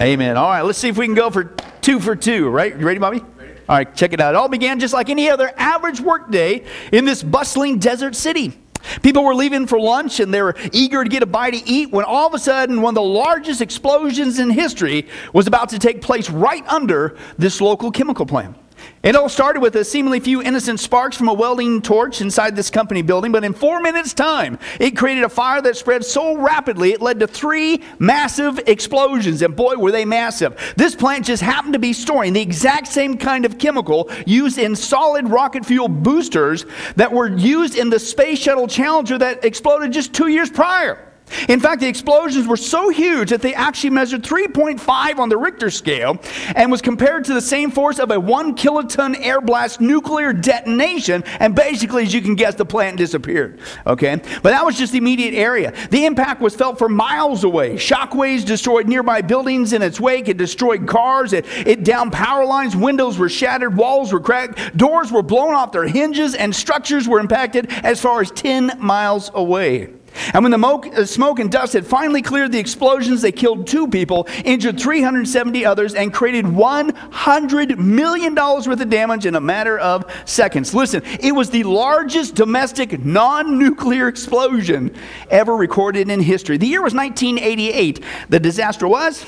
Amen. All right, let's see if we can go for two for two, right? You ready, Bobby? All right, check it out. It all began just like any other average workday in this bustling desert city. People were leaving for lunch and they were eager to get a bite to eat when all of a sudden one of the largest explosions in history was about to take place right under this local chemical plant. It all started with a seemingly few innocent sparks from a welding torch inside this company building, but in four minutes' time, it created a fire that spread so rapidly it led to three massive explosions. And boy, were they massive. This plant just happened to be storing the exact same kind of chemical used in solid rocket fuel boosters that were used in the Space Shuttle Challenger that exploded just two years prior. In fact, the explosions were so huge that they actually measured 3.5 on the Richter scale and was compared to the same force of a one kiloton air blast nuclear detonation. And basically, as you can guess, the plant disappeared. Okay? But that was just the immediate area. The impact was felt for miles away. Shockwaves destroyed nearby buildings in its wake. It destroyed cars. It, it downed power lines. Windows were shattered. Walls were cracked. Doors were blown off their hinges. And structures were impacted as far as 10 miles away. And when the uh, smoke and dust had finally cleared the explosions, they killed two people, injured 370 others, and created $100 million worth of damage in a matter of seconds. Listen, it was the largest domestic non nuclear explosion ever recorded in history. The year was 1988. The disaster was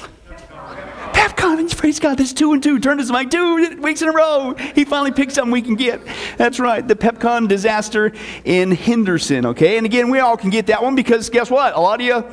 Pepcon, praise God, this two and two turned us like two weeks in a row. He finally picked something we can get. That's right, the Pepcon disaster in Henderson, okay? And again, we all can get that one because guess what? A lot of you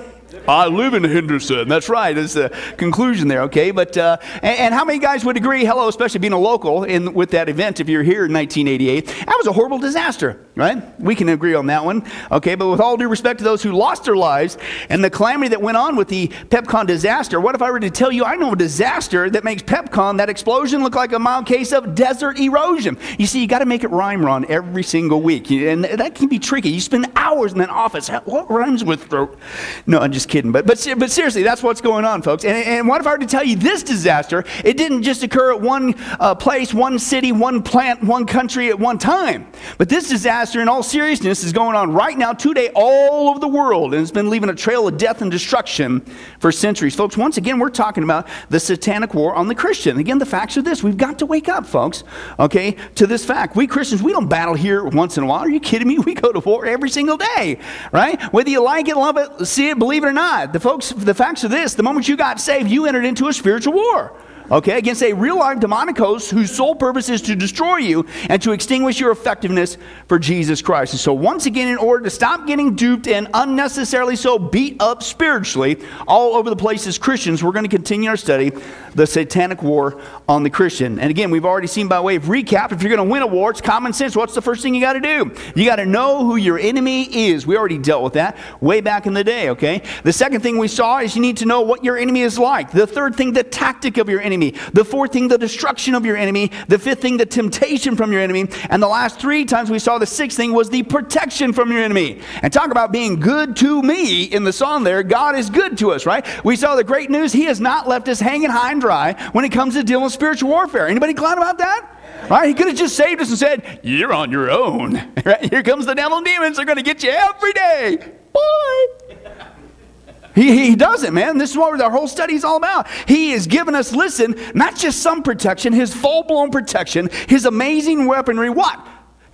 I live in Henderson. That's right. That's the conclusion there, okay? But, uh, and, and, how many guys would agree, hello, especially being a local in, with that event, if you're here in 1988, that was a horrible disaster, right? We can agree on that one, okay? But with all due respect to those who lost their lives and the calamity that went on with the PepCon disaster, what if I were to tell you I know a disaster that makes PepCon, that explosion, look like a mild case of desert erosion? You see, you got to make it rhyme, Ron, every single week. And that can be tricky. You spend hours in that office. What rhymes with throat? No, I'm just kidding. But, but, but seriously, that's what's going on, folks. And, and what if I were to tell you this disaster, it didn't just occur at one uh, place, one city, one plant, one country at one time. But this disaster, in all seriousness, is going on right now, today, all over the world. And it's been leaving a trail of death and destruction for centuries. Folks, once again, we're talking about the satanic war on the Christian. Again, the facts are this. We've got to wake up, folks, okay, to this fact. We Christians, we don't battle here once in a while. Are you kidding me? We go to war every single day, right? Whether you like it, love it, see it, believe it or not. The folks, the facts are this: the moment you got saved, you entered into a spiritual war okay, against a real live demonic host whose sole purpose is to destroy you and to extinguish your effectiveness for Jesus Christ. And so, once again, in order to stop getting duped and unnecessarily so beat up spiritually all over the place as Christians, we're going to continue our study, the satanic war on the Christian. And again, we've already seen by way of recap, if you're going to win a war, it's common sense. What's the first thing you got to do? You got to know who your enemy is. We already dealt with that way back in the day, okay? The second thing we saw is you need to know what your enemy is like. The third thing, the tactic of your enemy enemy. The fourth thing, the destruction of your enemy. The fifth thing, the temptation from your enemy. And the last three times we saw the sixth thing was the protection from your enemy. And talk about being good to me in the song there. God is good to us, right? We saw the great news. He has not left us hanging high and dry when it comes to dealing with spiritual warfare. Anybody glad about that? Right? He could have just saved us and said, You're on your own. Right? Here comes the devil and demons. They're going to get you every day. Bye. He, he doesn't, man. This is what our whole study is all about. He has given us, listen, not just some protection, his full blown protection, his amazing weaponry. What?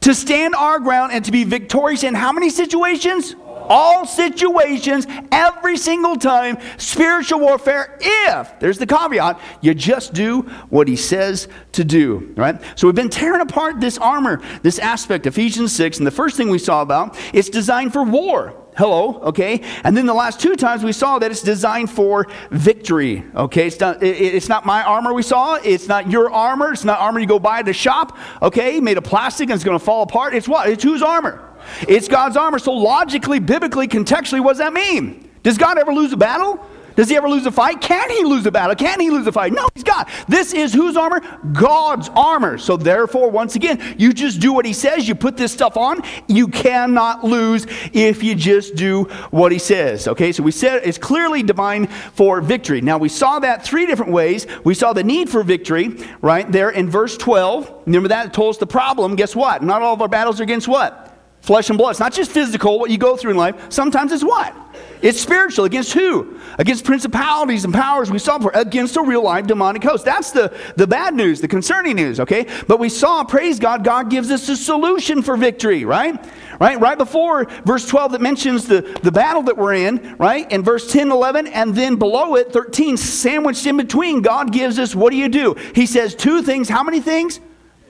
To stand our ground and to be victorious in how many situations? all situations, every single time, spiritual warfare, if, there's the caveat, you just do what he says to do, right? So we've been tearing apart this armor, this aspect, Ephesians 6, and the first thing we saw about, it's designed for war. Hello, okay? And then the last two times we saw that it's designed for victory, okay? It's not, it, it's not my armor we saw. It's not your armor. It's not armor you go buy at the shop, okay? Made of plastic and it's going to fall apart. It's what? It's whose armor? It's God's armor. So logically, biblically, contextually, what does that mean? Does God ever lose a battle? Does he ever lose a fight? Can he lose a battle? Can he lose a fight? No, he's God. This is whose armor? God's armor. So therefore, once again, you just do what he says. You put this stuff on. You cannot lose if you just do what he says. Okay, so we said it's clearly divine for victory. Now we saw that three different ways. We saw the need for victory right there in verse 12. Remember that? It told us the problem. Guess what? Not all of our battles are against what? Flesh and blood. It's not just physical, what you go through in life. Sometimes it's what? It's spiritual. Against who? Against principalities and powers we saw before. Against a real life demonic host. That's the, the bad news, the concerning news, okay? But we saw, praise God, God gives us a solution for victory, right? Right? Right before verse 12 that mentions the, the battle that we're in, right? In verse 10, 11, and then below it, 13, sandwiched in between, God gives us, what do you do? He says two things. How many things?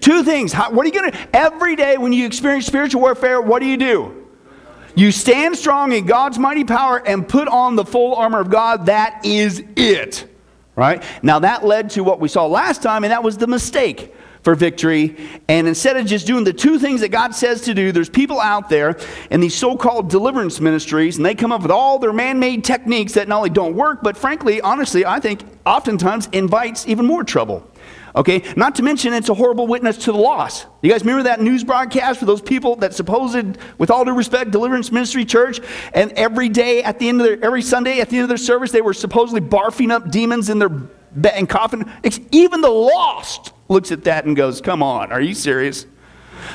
Two things. How, what are you going to, every day when you experience spiritual warfare, what do you do? You stand strong in God's mighty power and put on the full armor of God. That is it. Right? Now, that led to what we saw last time, and that was the mistake for victory. And instead of just doing the two things that God says to do, there's people out there in these so called deliverance ministries, and they come up with all their man made techniques that not only don't work, but frankly, honestly, I think oftentimes invites even more trouble. Okay, not to mention it's a horrible witness to the loss. You guys remember that news broadcast for those people that supposed, with all due respect, Deliverance Ministry Church, and every day at the end of their, every Sunday at the end of their service, they were supposedly barfing up demons in their bed and coughing. Even the lost looks at that and goes, "Come on, are you serious?"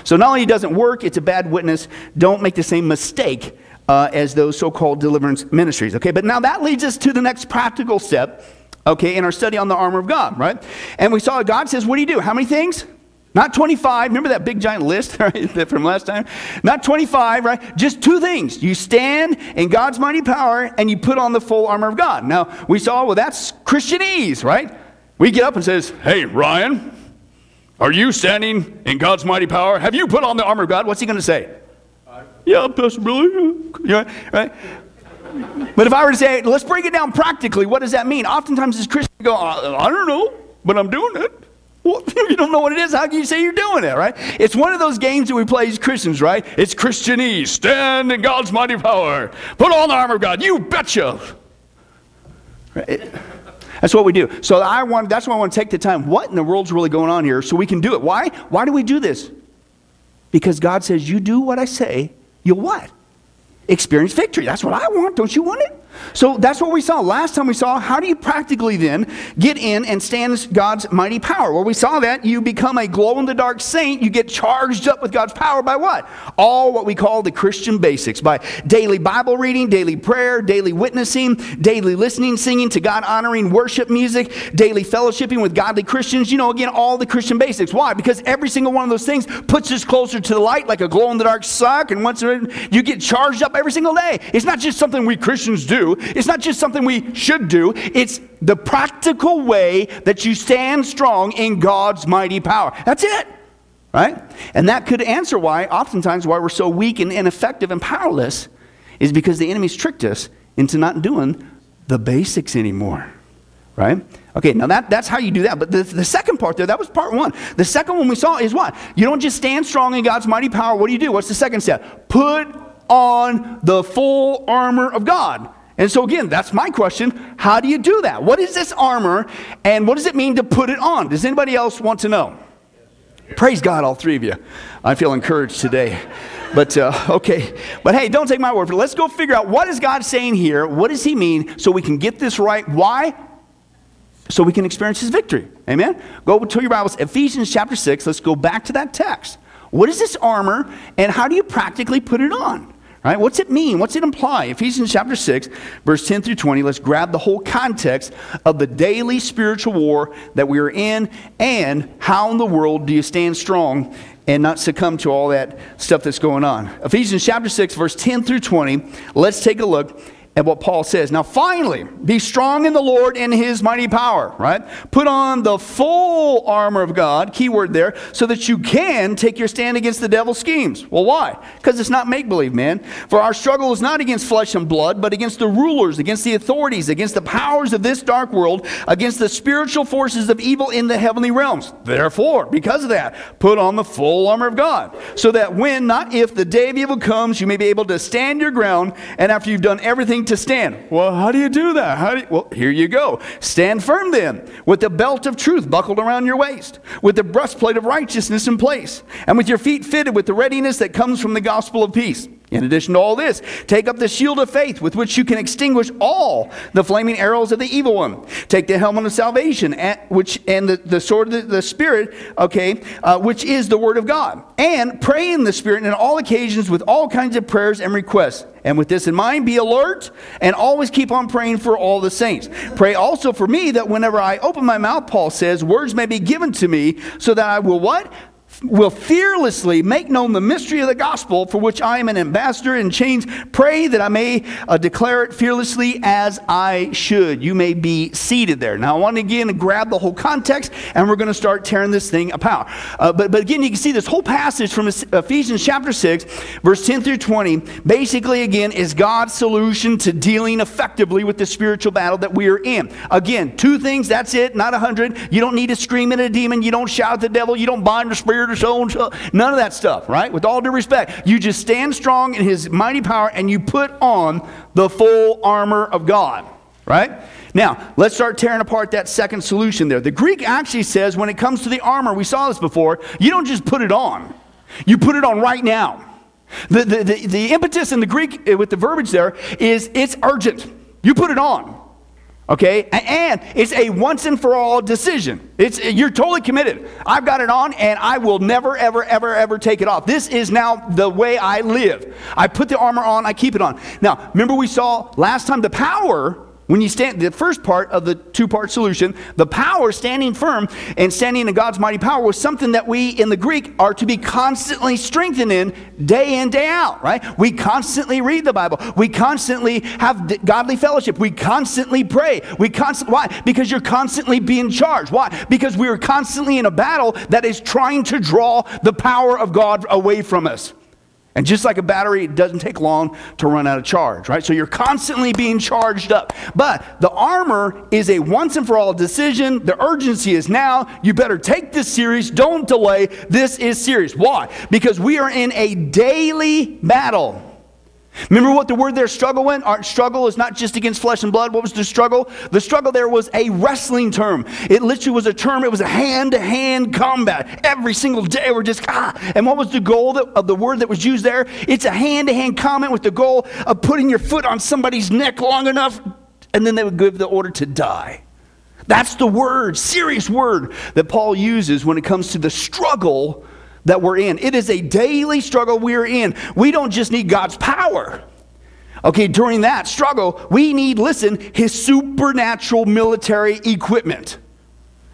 So not only doesn't work, it's a bad witness. Don't make the same mistake uh, as those so-called deliverance ministries. Okay, but now that leads us to the next practical step okay, in our study on the armor of God, right? And we saw God says, What do you do? How many things? Not 25. Remember that big giant list right, from last time? Not 25, right? Just two things. You stand in God's mighty power and you put on the full armor of God. Now, we saw, well, that's Christianese, right? We get up and says, Hey, Ryan, are you standing in God's mighty power? Have you put on the armor of God? What's he going to say? Yeah, Pastor Billy. Yeah, right? But if I were to say, let's break it down practically, what does that mean? Oftentimes as Christians go, I don't know, but I'm doing it. Well, you don't know what it is. How can you say you're doing it, right? It's one of those games that we play as Christians, right? It's Christianese. Stand in God's mighty power. Put on the armor of God. You betcha. Right? That's what we do. So I want, that's why I want to take the time. What in the world's really going on here so we can do it? Why? Why do we do this? Because God says, you do what I say, you'll what? Experience victory. That's what I want. Don't you want it? So that's what we saw. Last time we saw how do you practically then get in and stand God's mighty power? Well, we saw that you become a glow in the dark saint. You get charged up with God's power by what? All what we call the Christian basics by daily Bible reading, daily prayer, daily witnessing, daily listening, singing to God honoring worship music, daily fellowshipping with godly Christians. You know, again, all the Christian basics. Why? Because every single one of those things puts us closer to the light like a glow in the dark sock. And once you get charged up every single day, it's not just something we Christians do. It's not just something we should do, it's the practical way that you stand strong in God's mighty power. That's it. Right? And that could answer why, oftentimes, why we're so weak and ineffective and powerless is because the enemy's tricked us into not doing the basics anymore. Right? Okay, now that, that's how you do that. But the, the second part there, that was part one. The second one we saw is what? You don't just stand strong in God's mighty power. What do you do? What's the second step? Put on the full armor of God. And so, again, that's my question. How do you do that? What is this armor and what does it mean to put it on? Does anybody else want to know? Praise God, all three of you. I feel encouraged today. But, uh, okay. But hey, don't take my word for it. Let's go figure out what is God saying here? What does he mean so we can get this right? Why? So we can experience his victory. Amen? Go to your Bibles, Ephesians chapter 6. Let's go back to that text. What is this armor and how do you practically put it on? Right? What's it mean? What's it imply? Ephesians chapter 6, verse 10 through 20. Let's grab the whole context of the daily spiritual war that we are in and how in the world do you stand strong and not succumb to all that stuff that's going on. Ephesians chapter 6, verse 10 through 20. Let's take a look at what Paul says. Now, finally, be strong in the Lord and his mighty power, right? Put on the full armor of God, keyword there, so that you can take your stand against the devil's schemes. Well, why? Because it's not make believe, man. For our struggle is not against flesh and blood, but against the rulers, against the authorities, against the powers of this dark world, against the spiritual forces of evil in the heavenly realms. Therefore, because of that, put on the full armor of God, so that when, not if, the day of evil comes, you may be able to stand your ground, and after you've done everything to stand. Well, how do you do that? How do you, well, here you go. Stand firm then, with the belt of truth buckled around your waist, with the breastplate of righteousness in place, and with your feet fitted with the readiness that comes from the gospel of peace. In addition to all this, take up the shield of faith with which you can extinguish all the flaming arrows of the evil one. Take the helmet of salvation, which and the, the sword of the, the Spirit, okay, uh, which is the word of God. And pray in the Spirit in all occasions with all kinds of prayers and requests. And with this in mind, be alert and always keep on praying for all the saints. Pray also for me that whenever I open my mouth, Paul says, words may be given to me so that I will what? Will fearlessly make known the mystery of the gospel for which I am an ambassador in chains. Pray that I may uh, declare it fearlessly as I should. You may be seated there. Now, I want to again grab the whole context and we're going to start tearing this thing apart. Uh, but, but again, you can see this whole passage from Ephesians chapter 6, verse 10 through 20, basically, again, is God's solution to dealing effectively with the spiritual battle that we are in. Again, two things, that's it, not a hundred. You don't need to scream at a demon. You don't shout at the devil. You don't bind the spirit or so and so. None of that stuff, right? With all due respect, you just stand strong in his mighty power and you put on the full armor of God, right? Now, let's start tearing apart that second solution there. The Greek actually says when it comes to the armor, we saw this before, you don't just put it on, you put it on right now. The, the, the, the impetus in the Greek uh, with the verbiage there is it's urgent. You put it on. Okay? And it's a once and for all decision. It's you're totally committed. I've got it on and I will never ever ever ever take it off. This is now the way I live. I put the armor on, I keep it on. Now, remember we saw last time the power when you stand, the first part of the two part solution, the power standing firm and standing in God's mighty power was something that we in the Greek are to be constantly strengthened in day in, day out, right? We constantly read the Bible. We constantly have godly fellowship. We constantly pray. We constantly, why? Because you're constantly being charged. Why? Because we are constantly in a battle that is trying to draw the power of God away from us. And just like a battery, it doesn't take long to run out of charge, right? So you're constantly being charged up. But the armor is a once and for all decision. The urgency is now. You better take this serious. Don't delay. This is serious. Why? Because we are in a daily battle. Remember what the word there struggle went? Our struggle is not just against flesh and blood. What was the struggle? The struggle there was a wrestling term. It literally was a term, it was a hand to hand combat. Every single day we're just, ah. And what was the goal that, of the word that was used there? It's a hand to hand comment with the goal of putting your foot on somebody's neck long enough, and then they would give the order to die. That's the word, serious word that Paul uses when it comes to the struggle that we're in. It is a daily struggle we're in. We don't just need God's power. Okay, during that struggle, we need, listen, his supernatural military equipment.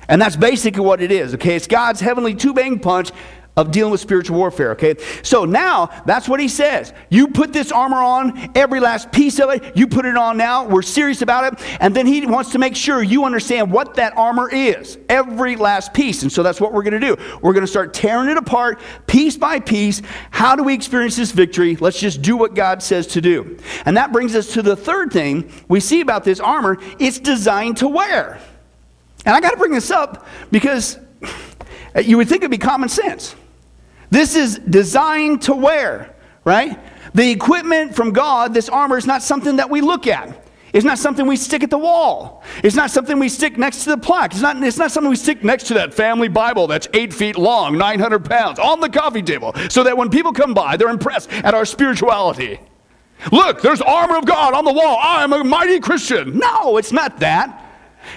And that's basically what it is, okay? It's God's heavenly two bang punch of dealing with spiritual warfare, okay? So now, that's what he says. You put this armor on, every last piece of it, you put it on now. We're serious about it. And then he wants to make sure you understand what that armor is, every last piece. And so that's what we're going to do. We're going to start tearing it apart piece by piece. How do we experience this victory? Let's just do what God says to do. And that brings us to the third thing we see about this armor it's designed to wear. And I got to bring this up because you would think it'd be common sense. This is designed to wear, right? The equipment from God, this armor, is not something that we look at. It's not something we stick at the wall. It's not something we stick next to the plaque. It's not, it's not something we stick next to that family Bible that's eight feet long, 900 pounds, on the coffee table, so that when people come by, they're impressed at our spirituality. Look, there's armor of God on the wall. I am a mighty Christian. No, it's not that.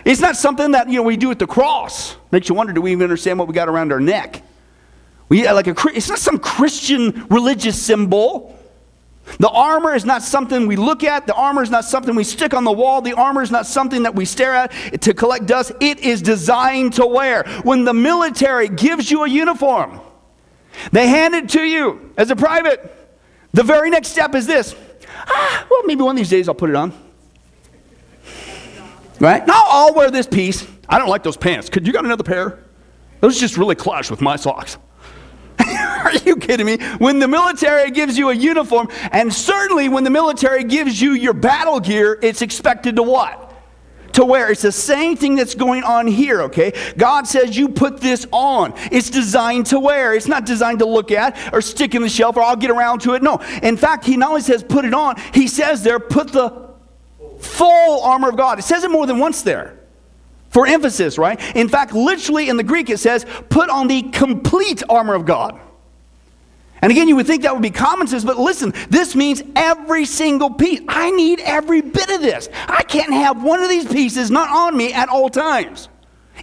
It's not something that you know we do at the cross. Makes you wonder, do we even understand what we got around our neck? We, like a, it's not some Christian religious symbol. The armor is not something we look at. The armor is not something we stick on the wall. The armor is not something that we stare at to collect dust. It is designed to wear. When the military gives you a uniform, they hand it to you as a private. The very next step is this. Ah, well, maybe one of these days I'll put it on. Right? Now I'll wear this piece. I don't like those pants. Could you got another pair? Those just really clash with my socks. Are you kidding me? When the military gives you a uniform, and certainly when the military gives you your battle gear, it's expected to what? to wear. It's the same thing that's going on here, okay? God says you put this on. It's designed to wear. It's not designed to look at or stick in the shelf or I'll get around to it. No. In fact, he not only says put it on, he says there, put the full armor of God. It says it more than once there for emphasis, right? In fact, literally in the Greek it says, put on the complete armor of God. And again, you would think that would be common sense, but listen, this means every single piece. I need every bit of this. I can't have one of these pieces not on me at all times.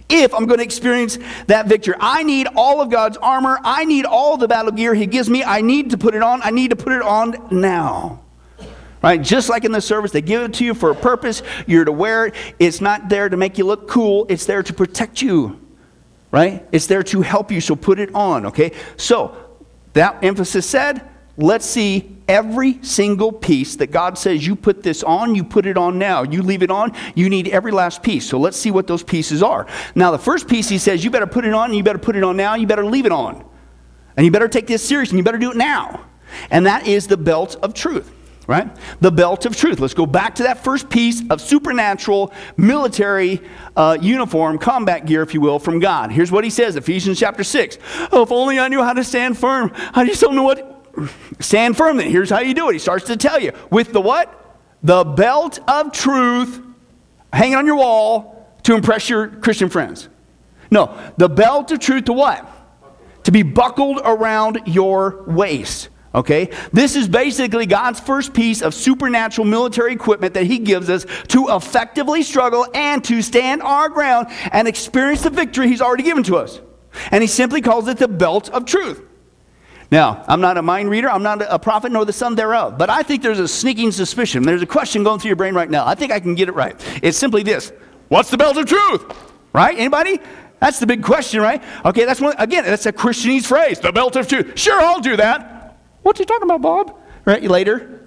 If I'm going to experience that victory, I need all of God's armor. I need all the battle gear He gives me. I need to put it on. I need to put it on now. Right? Just like in the service, they give it to you for a purpose. You're to wear it. It's not there to make you look cool, it's there to protect you. Right? It's there to help you. So put it on, okay? So, that emphasis said, let's see every single piece that God says you put this on, you put it on now. You leave it on, you need every last piece. So let's see what those pieces are. Now, the first piece he says, you better put it on, you better put it on now, you better leave it on. And you better take this serious, and you better do it now. And that is the belt of truth right? The belt of truth. Let's go back to that first piece of supernatural military uh, uniform, combat gear, if you will, from God. Here's what he says Ephesians chapter 6. Oh, if only I knew how to stand firm. I just don't know what. Stand firm then. Here's how you do it. He starts to tell you with the what? The belt of truth hanging on your wall to impress your Christian friends. No, the belt of truth to what? To be buckled around your waist. Okay? This is basically God's first piece of supernatural military equipment that He gives us to effectively struggle and to stand our ground and experience the victory He's already given to us. And He simply calls it the belt of truth. Now, I'm not a mind reader, I'm not a prophet nor the son thereof, but I think there's a sneaking suspicion. There's a question going through your brain right now. I think I can get it right. It's simply this What's the belt of truth? Right? Anybody? That's the big question, right? Okay, that's one, again, that's a Christianese phrase, the belt of truth. Sure, I'll do that. What's you talking about, Bob? Right, later.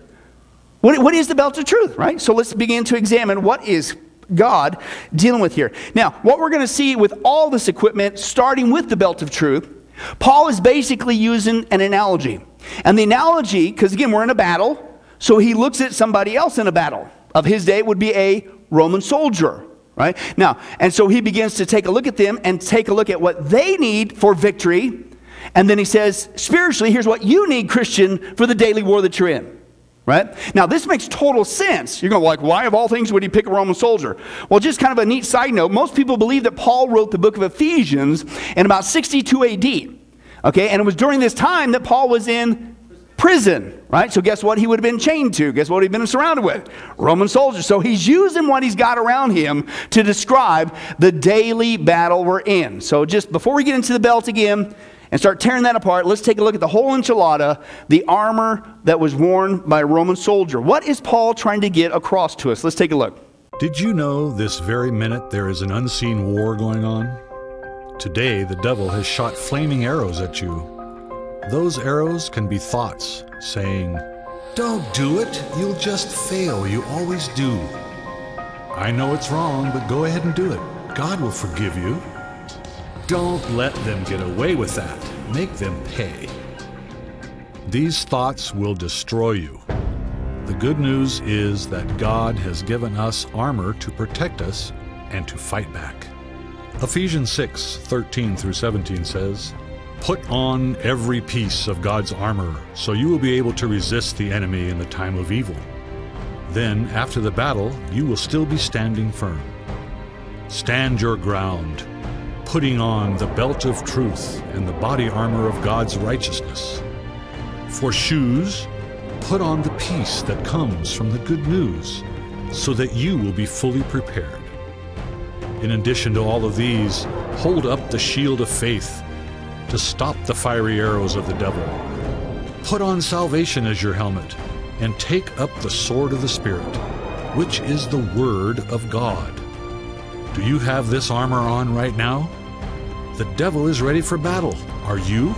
What, what is the belt of truth, right? So let's begin to examine what is God dealing with here. Now, what we're going to see with all this equipment, starting with the belt of truth, Paul is basically using an analogy. And the analogy, because again, we're in a battle, so he looks at somebody else in a battle. Of his day would be a Roman soldier, right? Now, and so he begins to take a look at them and take a look at what they need for victory and then he says, spiritually, here's what you need, Christian, for the daily war that you're in. Right? Now, this makes total sense. You're going to like, why of all things would he pick a Roman soldier? Well, just kind of a neat side note. Most people believe that Paul wrote the book of Ephesians in about 62 AD. Okay, and it was during this time that Paul was in prison, right? So guess what he would have been chained to? Guess what he'd been surrounded with? Roman soldiers. So he's using what he's got around him to describe the daily battle we're in. So just before we get into the belt again, and start tearing that apart, let's take a look at the whole enchilada, the armor that was worn by a Roman soldier. What is Paul trying to get across to us? Let's take a look. Did you know this very minute there is an unseen war going on? Today, the devil has shot flaming arrows at you. Those arrows can be thoughts saying, Don't do it, you'll just fail, you always do. I know it's wrong, but go ahead and do it. God will forgive you. Don't let them get away with that. Make them pay. These thoughts will destroy you. The good news is that God has given us armor to protect us and to fight back. Ephesians 6 13 through 17 says, Put on every piece of God's armor so you will be able to resist the enemy in the time of evil. Then, after the battle, you will still be standing firm. Stand your ground putting on the belt of truth and the body armor of God's righteousness. For shoes, put on the peace that comes from the good news, so that you will be fully prepared. In addition to all of these, hold up the shield of faith to stop the fiery arrows of the devil. Put on salvation as your helmet, and take up the sword of the Spirit, which is the Word of God. Do you have this armor on right now? The devil is ready for battle. Are you?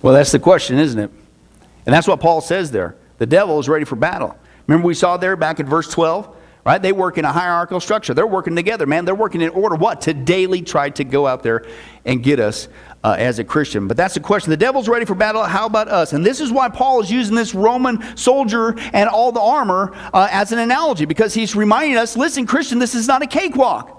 Well, that's the question, isn't it? And that's what Paul says there. The devil is ready for battle. Remember, we saw there back in verse 12, right? They work in a hierarchical structure. They're working together, man. They're working in order what? To daily try to go out there and get us uh, as a Christian. But that's the question. The devil's ready for battle. How about us? And this is why Paul is using this Roman soldier and all the armor uh, as an analogy because he's reminding us listen, Christian, this is not a cakewalk.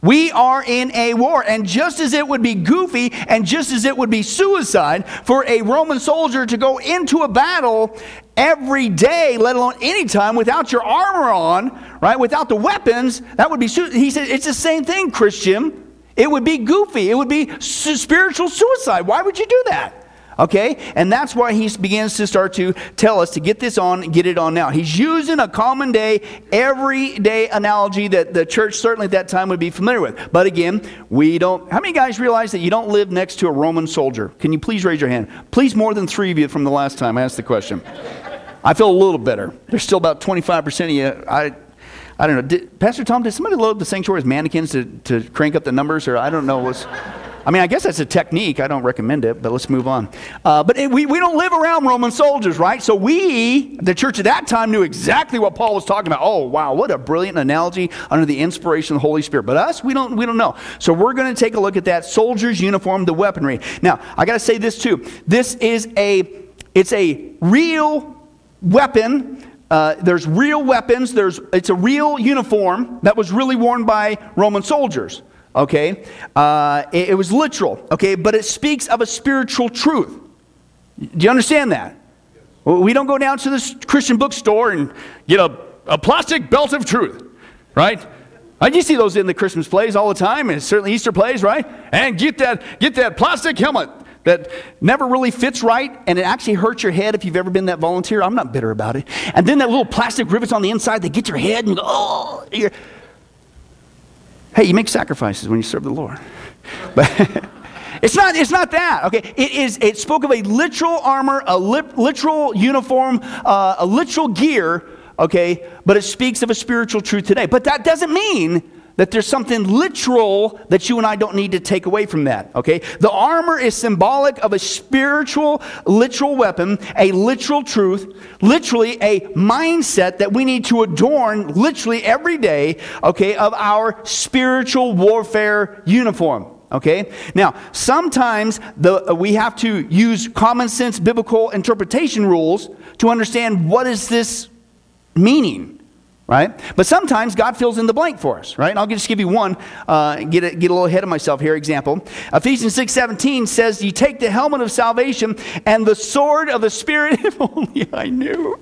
We are in a war. And just as it would be goofy and just as it would be suicide for a Roman soldier to go into a battle every day, let alone any time, without your armor on, right, without the weapons, that would be, su- he said, it's the same thing, Christian. It would be goofy. It would be spiritual suicide. Why would you do that? Okay? And that's why he begins to start to tell us to get this on, get it on now. He's using a common day, everyday analogy that the church certainly at that time would be familiar with. But again, we don't. How many guys realize that you don't live next to a Roman soldier? Can you please raise your hand? Please, more than three of you from the last time I asked the question. I feel a little better. There's still about 25% of you. I, I don't know. Did, Pastor Tom, did somebody load the sanctuary as mannequins to, to crank up the numbers? Or I don't know. Was, I mean, I guess that's a technique. I don't recommend it, but let's move on. Uh, but it, we, we don't live around Roman soldiers, right? So we, the church at that time, knew exactly what Paul was talking about. Oh, wow, what a brilliant analogy under the inspiration of the Holy Spirit. But us, we don't, we don't know. So we're going to take a look at that soldier's uniform, the weaponry. Now, I got to say this too. This is a, it's a real weapon uh, there's real weapons. There's, it's a real uniform that was really worn by Roman soldiers. Okay? Uh, it, it, was literal. Okay? But it speaks of a spiritual truth. Do you understand that? We don't go down to this Christian bookstore and get a, a plastic belt of truth, right? I you see those in the Christmas plays all the time, and certainly Easter plays, right? And get that, get that plastic helmet that never really fits right and it actually hurts your head if you've ever been that volunteer. I'm not bitter about it. And then that little plastic rivets on the inside, they get your head and go, oh, you're... hey, you make sacrifices when you serve the Lord. But it's not, it's not that, okay? It is, it spoke of a literal armor, a li- literal uniform, uh, a literal gear, okay? But it speaks of a spiritual truth today. But that doesn't mean that there's something literal that you and I don't need to take away from that, okay? The armor is symbolic of a spiritual, literal weapon, a literal truth, literally a mindset that we need to adorn literally every day, okay, of our spiritual warfare uniform. Okay? Now, sometimes the, we have to use common sense biblical interpretation rules to understand what is this meaning right? But sometimes God fills in the blank for us, right? And I'll just give you one, uh, get, a, get a little ahead of myself here, example. Ephesians 6 17 says, You take the helmet of salvation and the sword of the Spirit. if only I knew.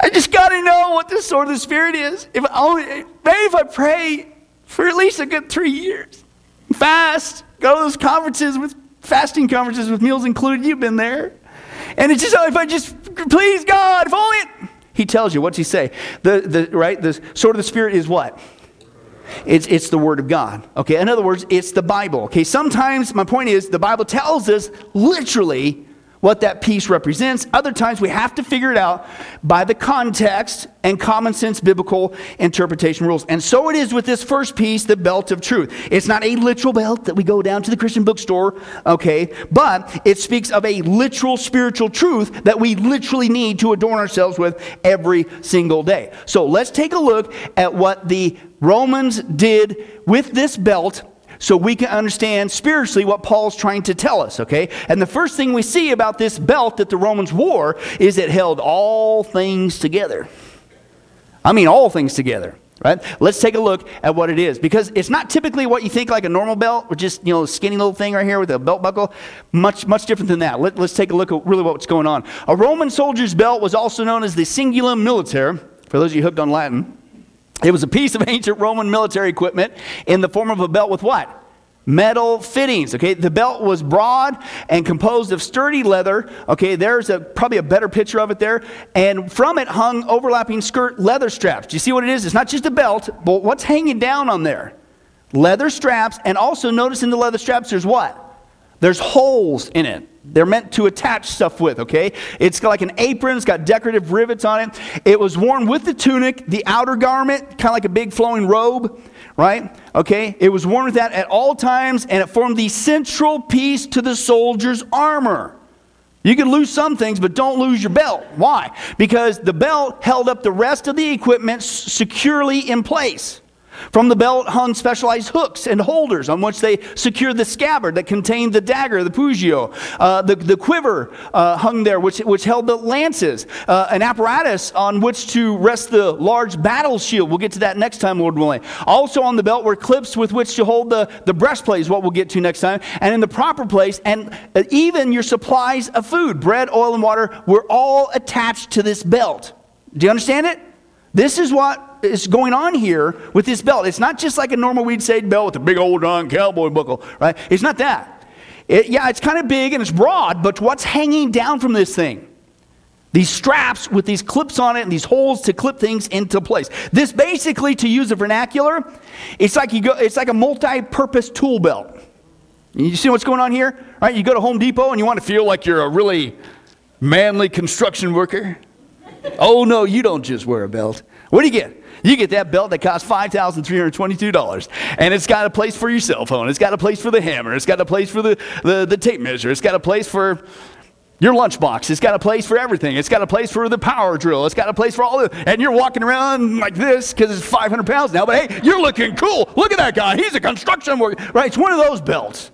I just got to know what the sword of the Spirit is. If only, maybe if I pray for at least a good three years, fast, go to those conferences with fasting conferences with meals included. You've been there. And it's just, if I just, please God, if only he tells you, what's he say? The, the, right? The sword of the Spirit is what? It's, it's the Word of God. Okay, in other words, it's the Bible. Okay, sometimes my point is the Bible tells us literally what that piece represents. Other times we have to figure it out by the context and common sense biblical interpretation rules. And so it is with this first piece, the belt of truth. It's not a literal belt that we go down to the Christian bookstore, okay, but it speaks of a literal spiritual truth that we literally need to adorn ourselves with every single day. So let's take a look at what the Romans did with this belt so we can understand spiritually what Paul's trying to tell us, okay? And the first thing we see about this belt that the Romans wore is it held all things together. I mean, all things together right? Let's take a look at what it is because it's not typically what you think like a normal belt, or just you know a skinny little thing right here with a belt buckle. Much much different than that. Let, us take a look at really what's going on. A Roman soldier's belt was also known as the cingulum militare. For those of you hooked on Latin, it was a piece of ancient Roman military equipment in the form of a belt with what? Metal fittings. Okay, the belt was broad and composed of sturdy leather. Okay, there's a probably a better picture of it there. And from it hung overlapping skirt leather straps. Do you see what it is? It's not just a belt, but what's hanging down on there? Leather straps, and also notice in the leather straps there's what? There's holes in it. They're meant to attach stuff with, okay? It's like an apron, it's got decorative rivets on it. It was worn with the tunic, the outer garment, kind of like a big flowing robe, right? Okay? It was worn with that at all times, and it formed the central piece to the soldier's armor. You can lose some things, but don't lose your belt. Why? Because the belt held up the rest of the equipment securely in place. From the belt hung specialized hooks and holders on which they secured the scabbard that contained the dagger, the pugio. Uh, the, the quiver uh, hung there, which, which held the lances. Uh, an apparatus on which to rest the large battle shield. We'll get to that next time, Lord willing. Also on the belt were clips with which to hold the, the breastplate, is what we'll get to next time. And in the proper place, and uh, even your supplies of food, bread, oil, and water, were all attached to this belt. Do you understand it? This is what is going on here with this belt. It's not just like a normal we'd say belt with a big old on cowboy buckle, right? It's not that. It, yeah, it's kind of big and it's broad, but what's hanging down from this thing? These straps with these clips on it and these holes to clip things into place. This basically, to use a vernacular, it's like you go, it's like a multi-purpose tool belt. You see what's going on here? Right? You go to Home Depot and you want to feel like you're a really manly construction worker. oh no, you don't just wear a belt. What do you get? You get that belt that costs $5,322. And it's got a place for your cell phone. It's got a place for the hammer. It's got a place for the, the, the tape measure. It's got a place for your lunchbox. It's got a place for everything. It's got a place for the power drill. It's got a place for all the, and you're walking around like this because it's 500 pounds now. But hey, you're looking cool. Look at that guy. He's a construction worker, right? It's one of those belts,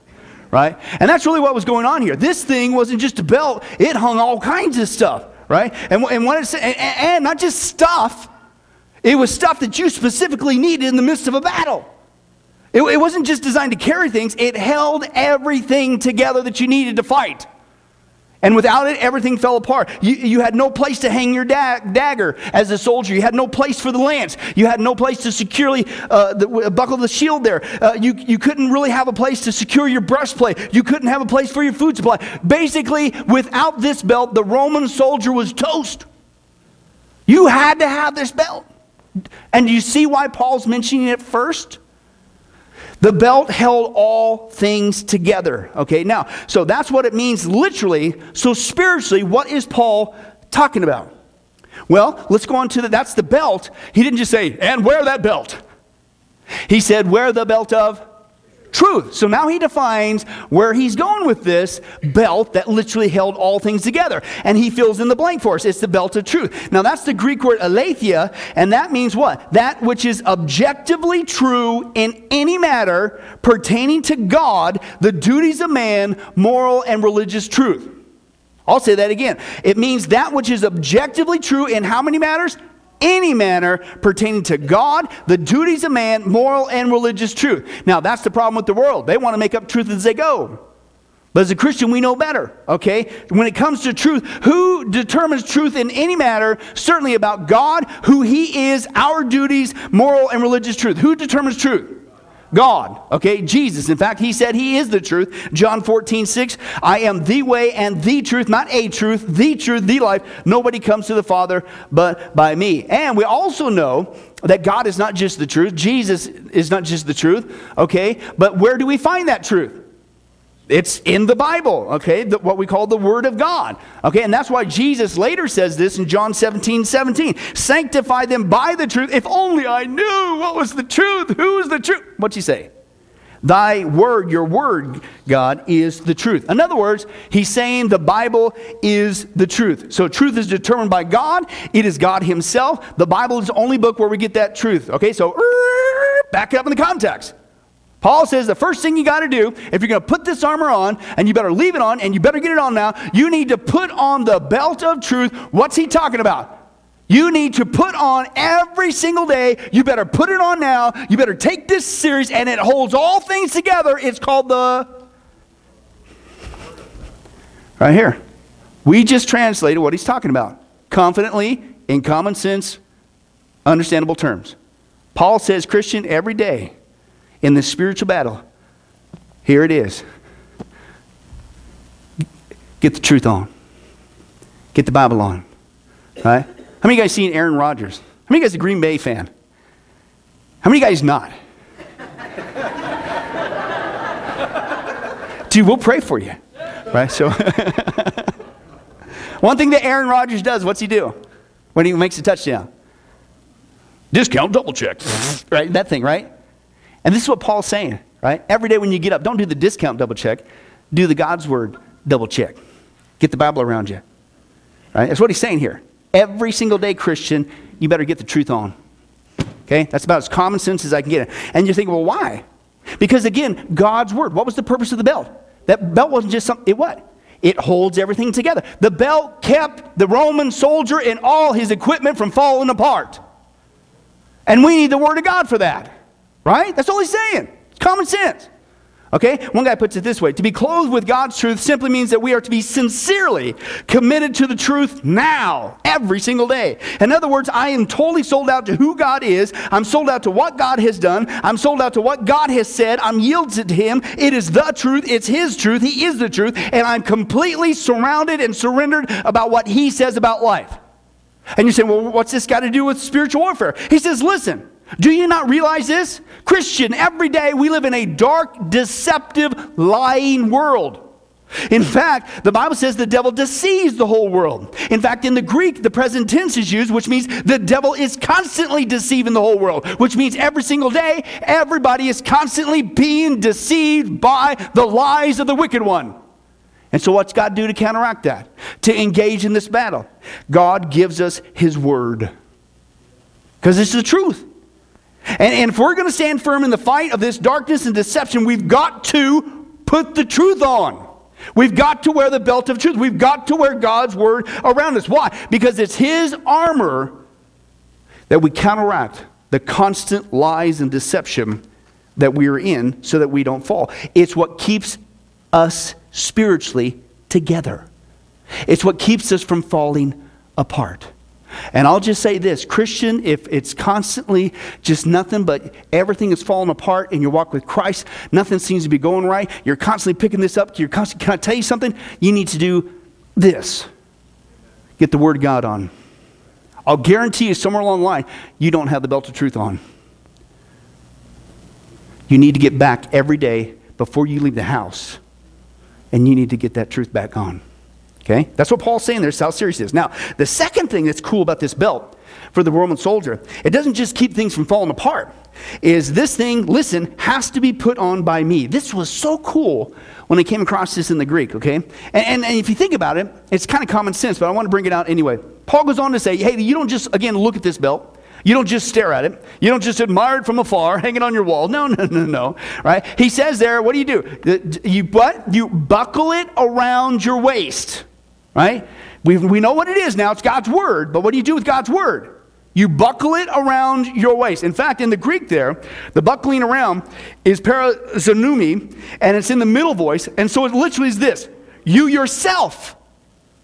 right? And that's really what was going on here. This thing wasn't just a belt; it hung all kinds of stuff, right? And and what it and, and not just stuff. It was stuff that you specifically needed in the midst of a battle. It, it wasn't just designed to carry things; it held everything together that you needed to fight. And without it, everything fell apart. You, you had no place to hang your da- dagger as a soldier. You had no place for the lance. You had no place to securely uh, the, buckle the shield there. Uh, you, you couldn't really have a place to secure your breastplate. You couldn't have a place for your food supply. Basically, without this belt, the Roman soldier was toast. You had to have this belt. And you see why Paul's mentioning it first? The belt held all things together. Okay, now, so that's what it means literally. So, spiritually, what is Paul talking about? Well, let's go on to the, that's the belt. He didn't just say, and wear that belt. He said, wear the belt of truth. So now he defines where he's going with this belt that literally held all things together. And he fills in the blank for us. It's the belt of truth. Now that's the Greek word aletheia, and that means what? That which is objectively true in any matter pertaining to God, the duties of man, moral and religious truth. I'll say that again. It means that which is objectively true in how many matters? Any manner pertaining to God, the duties of man, moral and religious truth. Now, that's the problem with the world. They want to make up truth as they go. But as a Christian, we know better, okay? When it comes to truth, who determines truth in any matter, certainly about God, who He is, our duties, moral and religious truth. Who determines truth? God, okay? Jesus. In fact, he said he is the truth. John 14, 6. I am the way and the truth, not a truth, the truth, the life. Nobody comes to the Father but by me. And we also know that God is not just the truth, Jesus is not just the truth, okay? But where do we find that truth? It's in the Bible, okay? The, what we call the Word of God, okay? And that's why Jesus later says this in John 17 17. Sanctify them by the truth. If only I knew what was the truth. Who is the truth? What's he say? Thy word, your word, God, is the truth. In other words, he's saying the Bible is the truth. So truth is determined by God, it is God Himself. The Bible is the only book where we get that truth. Okay, so back up in the context. Paul says the first thing you got to do, if you're going to put this armor on, and you better leave it on, and you better get it on now, you need to put on the belt of truth. What's he talking about? You need to put on every single day. You better put it on now. You better take this series, and it holds all things together. It's called the. Right here. We just translated what he's talking about confidently, in common sense, understandable terms. Paul says, Christian, every day in the spiritual battle, here it is. Get the truth on. Get the Bible on. Right? How many of you guys seen Aaron Rodgers? How many of you guys a Green Bay fan? How many of you guys not? Dude, we'll pray for you. Right? So one thing that Aaron Rodgers does, what's he do when he makes a touchdown? Discount double check. right? That thing, right? And this is what Paul's saying, right? Every day when you get up, don't do the discount double check, do the God's word double check. Get the Bible around you. Right? That's what he's saying here. Every single day, Christian, you better get the truth on. Okay? That's about as common sense as I can get it. And you're thinking, well, why? Because again, God's word. What was the purpose of the belt? That belt wasn't just something, it what? It holds everything together. The belt kept the Roman soldier and all his equipment from falling apart. And we need the word of God for that. Right? That's all he's saying. It's common sense. Okay? One guy puts it this way To be clothed with God's truth simply means that we are to be sincerely committed to the truth now, every single day. In other words, I am totally sold out to who God is. I'm sold out to what God has done. I'm sold out to what God has said. I'm yielded to Him. It is the truth. It's His truth. He is the truth. And I'm completely surrounded and surrendered about what He says about life. And you say, well, what's this got to do with spiritual warfare? He says, listen. Do you not realize this? Christian, every day we live in a dark, deceptive, lying world. In fact, the Bible says the devil deceives the whole world. In fact, in the Greek, the present tense is used, which means the devil is constantly deceiving the whole world, which means every single day, everybody is constantly being deceived by the lies of the wicked one. And so, what's God do to counteract that? To engage in this battle? God gives us His Word. Because it's the truth. And, and if we're going to stand firm in the fight of this darkness and deception, we've got to put the truth on. We've got to wear the belt of truth. We've got to wear God's word around us. Why? Because it's His armor that we counteract the constant lies and deception that we are in so that we don't fall. It's what keeps us spiritually together, it's what keeps us from falling apart. And I'll just say this Christian, if it's constantly just nothing but everything is falling apart in your walk with Christ, nothing seems to be going right, you're constantly picking this up, you're constantly, can I tell you something? You need to do this get the Word of God on. I'll guarantee you, somewhere along the line, you don't have the belt of truth on. You need to get back every day before you leave the house, and you need to get that truth back on. Okay? That's what Paul's saying there. How serious it is. Now, the second thing that's cool about this belt for the Roman soldier, it doesn't just keep things from falling apart, is this thing, listen, has to be put on by me. This was so cool when I came across this in the Greek, okay? And, and, and if you think about it, it's kind of common sense, but I want to bring it out anyway. Paul goes on to say, hey, you don't just, again, look at this belt. You don't just stare at it. You don't just admire it from afar, hang it on your wall. No, no, no, no. Right? He says there, what do you do? You what? You buckle it around your waist right? We, we know what it is now. It's God's word. But what do you do with God's word? You buckle it around your waist. In fact, in the Greek there, the buckling around is parazonumi, and it's in the middle voice. And so it literally is this You yourself,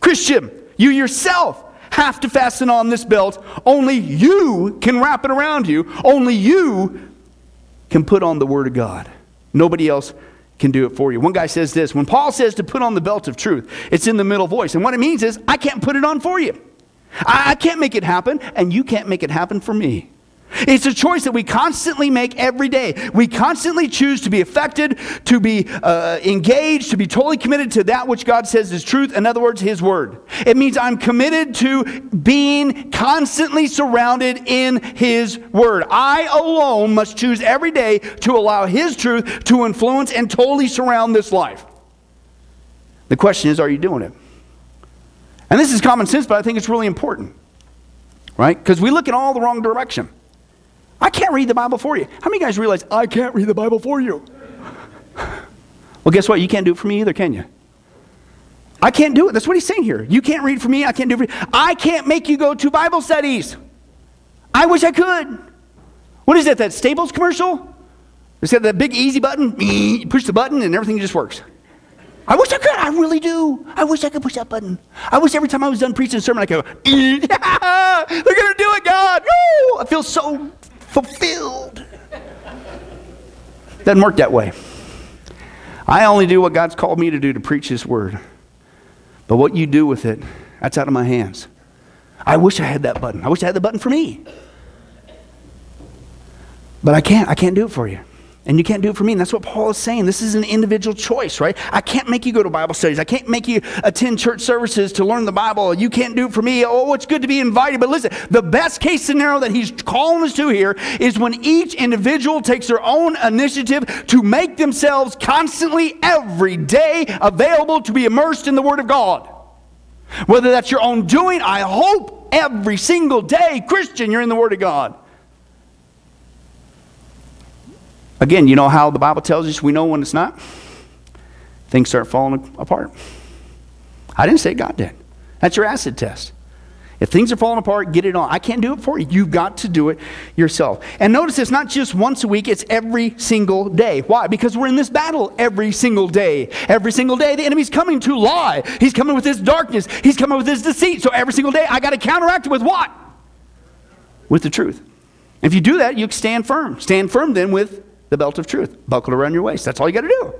Christian, you yourself have to fasten on this belt. Only you can wrap it around you. Only you can put on the Word of God. Nobody else can do it for you. One guy says this when Paul says to put on the belt of truth, it's in the middle voice. And what it means is, I can't put it on for you. I, I can't make it happen, and you can't make it happen for me. It's a choice that we constantly make every day. We constantly choose to be affected, to be uh, engaged, to be totally committed to that which God says is truth. In other words, His Word. It means I'm committed to being constantly surrounded in His Word. I alone must choose every day to allow His truth to influence and totally surround this life. The question is, are you doing it? And this is common sense, but I think it's really important, right? Because we look in all the wrong direction. I can't read the Bible for you. How many guys realize I can't read the Bible for you? well, guess what? You can't do it for me either, can you? I can't do it. That's what he's saying here. You can't read for me. I can't do it for you. I can't make you go to Bible studies. I wish I could. What is that, that Staples commercial? It's got that big easy button. You push the button and everything just works. I wish I could. I really do. I wish I could push that button. I wish every time I was done preaching a sermon, I could go, they're going to do it, God. Woo! I feel so fulfilled. Doesn't work that way. I only do what God's called me to do to preach His word. But what you do with it, that's out of my hands. I wish I had that button. I wish I had the button for me. But I can't. I can't do it for you. And you can't do it for me. And that's what Paul is saying. This is an individual choice, right? I can't make you go to Bible studies. I can't make you attend church services to learn the Bible. You can't do it for me. Oh, it's good to be invited. But listen, the best case scenario that he's calling us to here is when each individual takes their own initiative to make themselves constantly, every day, available to be immersed in the Word of God. Whether that's your own doing, I hope every single day, Christian, you're in the Word of God. Again, you know how the Bible tells us we know when it's not? Things start falling apart. I didn't say God did. That's your acid test. If things are falling apart, get it on. I can't do it for you. You've got to do it yourself. And notice it's not just once a week, it's every single day. Why? Because we're in this battle every single day. Every single day, the enemy's coming to lie. He's coming with his darkness, he's coming with his deceit. So every single day, I got to counteract it with what? With the truth. If you do that, you stand firm. Stand firm then with the belt of truth buckled around your waist. That's all you got to do.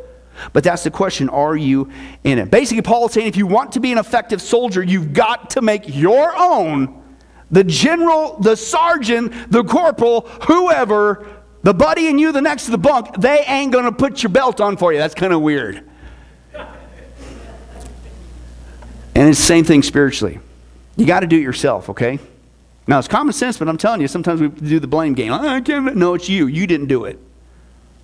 But that's the question are you in it? Basically, Paul is saying if you want to be an effective soldier, you've got to make your own, the general, the sergeant, the corporal, whoever, the buddy and you the next to the bunk, they ain't going to put your belt on for you. That's kind of weird. And it's the same thing spiritually. You got to do it yourself, okay? Now, it's common sense, but I'm telling you, sometimes we do the blame game. I can't, no, it's you. You didn't do it.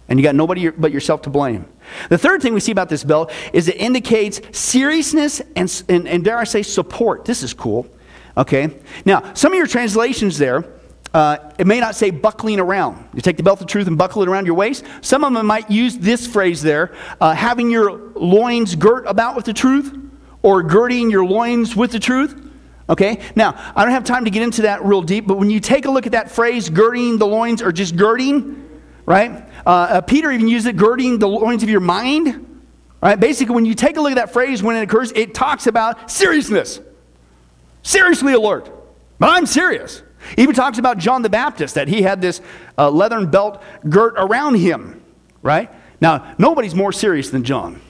And you got nobody but yourself to blame. The third thing we see about this belt is it indicates seriousness and, and, and dare I say, support. This is cool. Okay? Now, some of your translations there, uh, it may not say buckling around. You take the belt of truth and buckle it around your waist. Some of them might use this phrase there, uh, having your loins girt about with the truth, or girding your loins with the truth. Okay? Now, I don't have time to get into that real deep, but when you take a look at that phrase, girding the loins, or just girding, right? Uh, uh, Peter even used it, girding the loins of your mind. Right? Basically, when you take a look at that phrase when it occurs, it talks about seriousness. Seriously alert. But I'm serious. Even talks about John the Baptist, that he had this uh, leathern belt girt around him. Right? Now, nobody's more serious than John.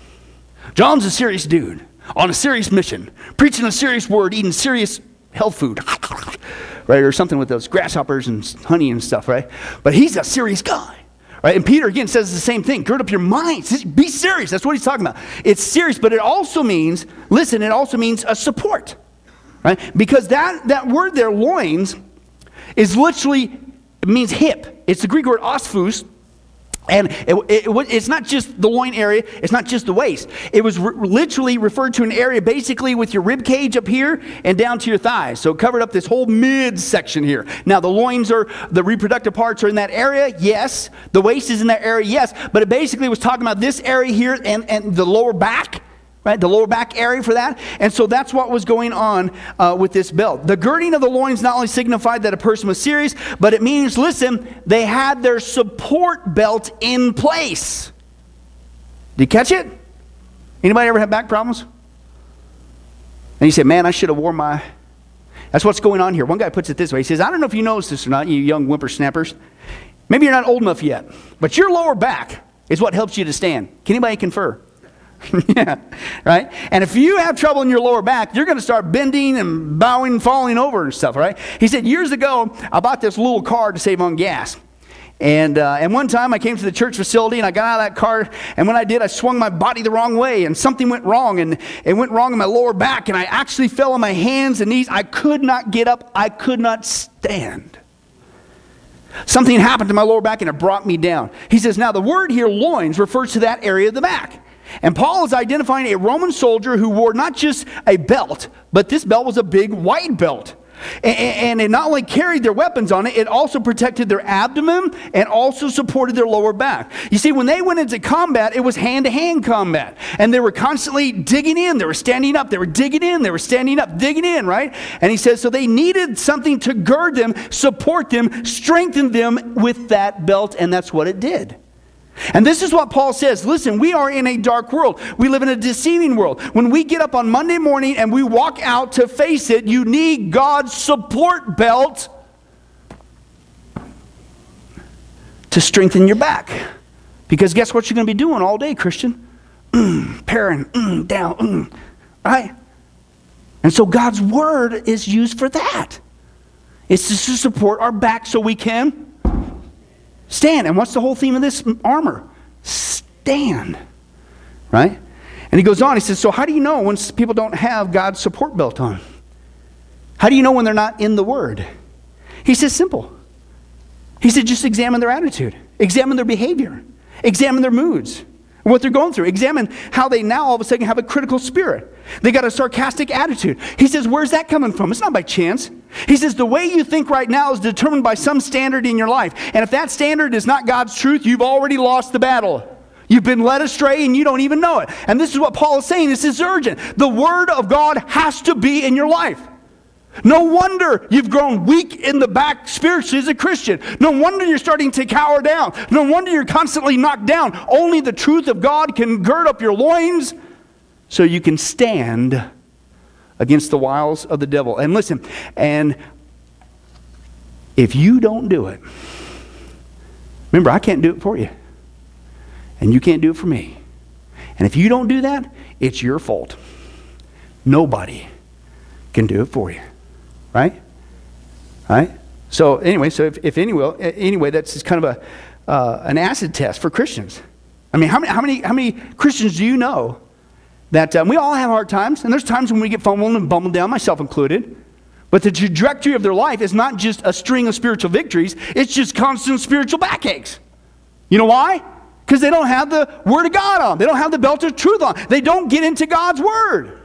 John's a serious dude on a serious mission, preaching a serious word, eating serious health food, right? Or something with those grasshoppers and honey and stuff, right? But he's a serious guy. Right? And Peter again says the same thing. Gird up your minds. Be serious. That's what he's talking about. It's serious, but it also means, listen, it also means a support. Right? Because that, that word there, loins, is literally, it means hip. It's the Greek word osphus, and it, it, it's not just the loin area, it's not just the waist. It was re- literally referred to an area basically with your rib cage up here and down to your thighs. So it covered up this whole mid section here. Now, the loins are, the reproductive parts are in that area, yes. The waist is in that area, yes. But it basically was talking about this area here and, and the lower back right? The lower back area for that. And so that's what was going on uh, with this belt. The girding of the loins not only signified that a person was serious, but it means, listen, they had their support belt in place. Did you catch it? Anybody ever have back problems? And you say, man, I should have worn my. That's what's going on here. One guy puts it this way. He says, I don't know if you noticed this or not, you young whippersnappers. Maybe you're not old enough yet, but your lower back is what helps you to stand. Can anybody confer? yeah, right? And if you have trouble in your lower back, you're going to start bending and bowing, falling over and stuff, right? He said, Years ago, I bought this little car to save on gas. And, uh, and one time I came to the church facility and I got out of that car. And when I did, I swung my body the wrong way and something went wrong. And it went wrong in my lower back. And I actually fell on my hands and knees. I could not get up, I could not stand. Something happened to my lower back and it brought me down. He says, Now the word here, loins, refers to that area of the back. And Paul is identifying a Roman soldier who wore not just a belt, but this belt was a big white belt. And it not only carried their weapons on it, it also protected their abdomen and also supported their lower back. You see, when they went into combat, it was hand to hand combat. And they were constantly digging in. They were standing up. They were digging in. They were standing up, digging in, right? And he says, so they needed something to gird them, support them, strengthen them with that belt. And that's what it did. And this is what Paul says listen, we are in a dark world. We live in a deceiving world. When we get up on Monday morning and we walk out to face it, you need God's support belt to strengthen your back. Because guess what you're going to be doing all day, Christian? Mm, paring, mm, down, mm, right? And so God's word is used for that. It's to support our back so we can Stand. And what's the whole theme of this armor? Stand. Right? And he goes on, he says, So how do you know when people don't have God's support belt on? How do you know when they're not in the Word? He says, Simple. He said, Just examine their attitude, examine their behavior, examine their moods, what they're going through. Examine how they now all of a sudden have a critical spirit. They got a sarcastic attitude. He says, Where's that coming from? It's not by chance. He says, The way you think right now is determined by some standard in your life. And if that standard is not God's truth, you've already lost the battle. You've been led astray and you don't even know it. And this is what Paul is saying. This is urgent. The Word of God has to be in your life. No wonder you've grown weak in the back spiritually as a Christian. No wonder you're starting to cower down. No wonder you're constantly knocked down. Only the truth of God can gird up your loins so you can stand against the wiles of the devil. And listen, and if you don't do it, remember, I can't do it for you. And you can't do it for me. And if you don't do that, it's your fault. Nobody can do it for you. Right? Right? So anyway, so if, if anyway, anyway, that's kind of a, uh, an acid test for Christians. I mean, how many, how many, how many Christians do you know that um, we all have hard times, and there's times when we get fumbled and bumbled down, myself included. But the trajectory of their life is not just a string of spiritual victories, it's just constant spiritual backaches. You know why? Because they don't have the Word of God on. They don't have the belt of truth on. They don't get into God's Word.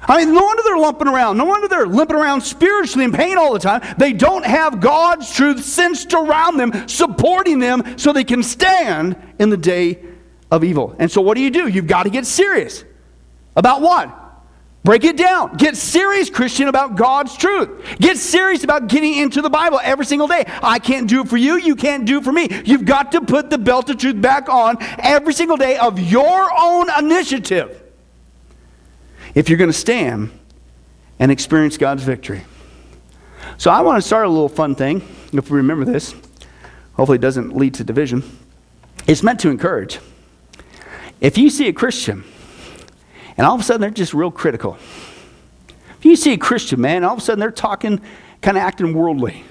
I mean, no wonder they're lumping around. No wonder they're limping around spiritually in pain all the time. They don't have God's truth cinched around them, supporting them so they can stand in the day of evil. And so, what do you do? You've got to get serious. About what? Break it down. Get serious, Christian, about God's truth. Get serious about getting into the Bible every single day. I can't do it for you. You can't do it for me. You've got to put the belt of truth back on every single day of your own initiative if you're going to stand and experience God's victory. So I want to start a little fun thing, if we remember this. Hopefully, it doesn't lead to division. It's meant to encourage. If you see a Christian, and all of a sudden they're just real critical. If you see a Christian man, all of a sudden they're talking, kind of acting worldly.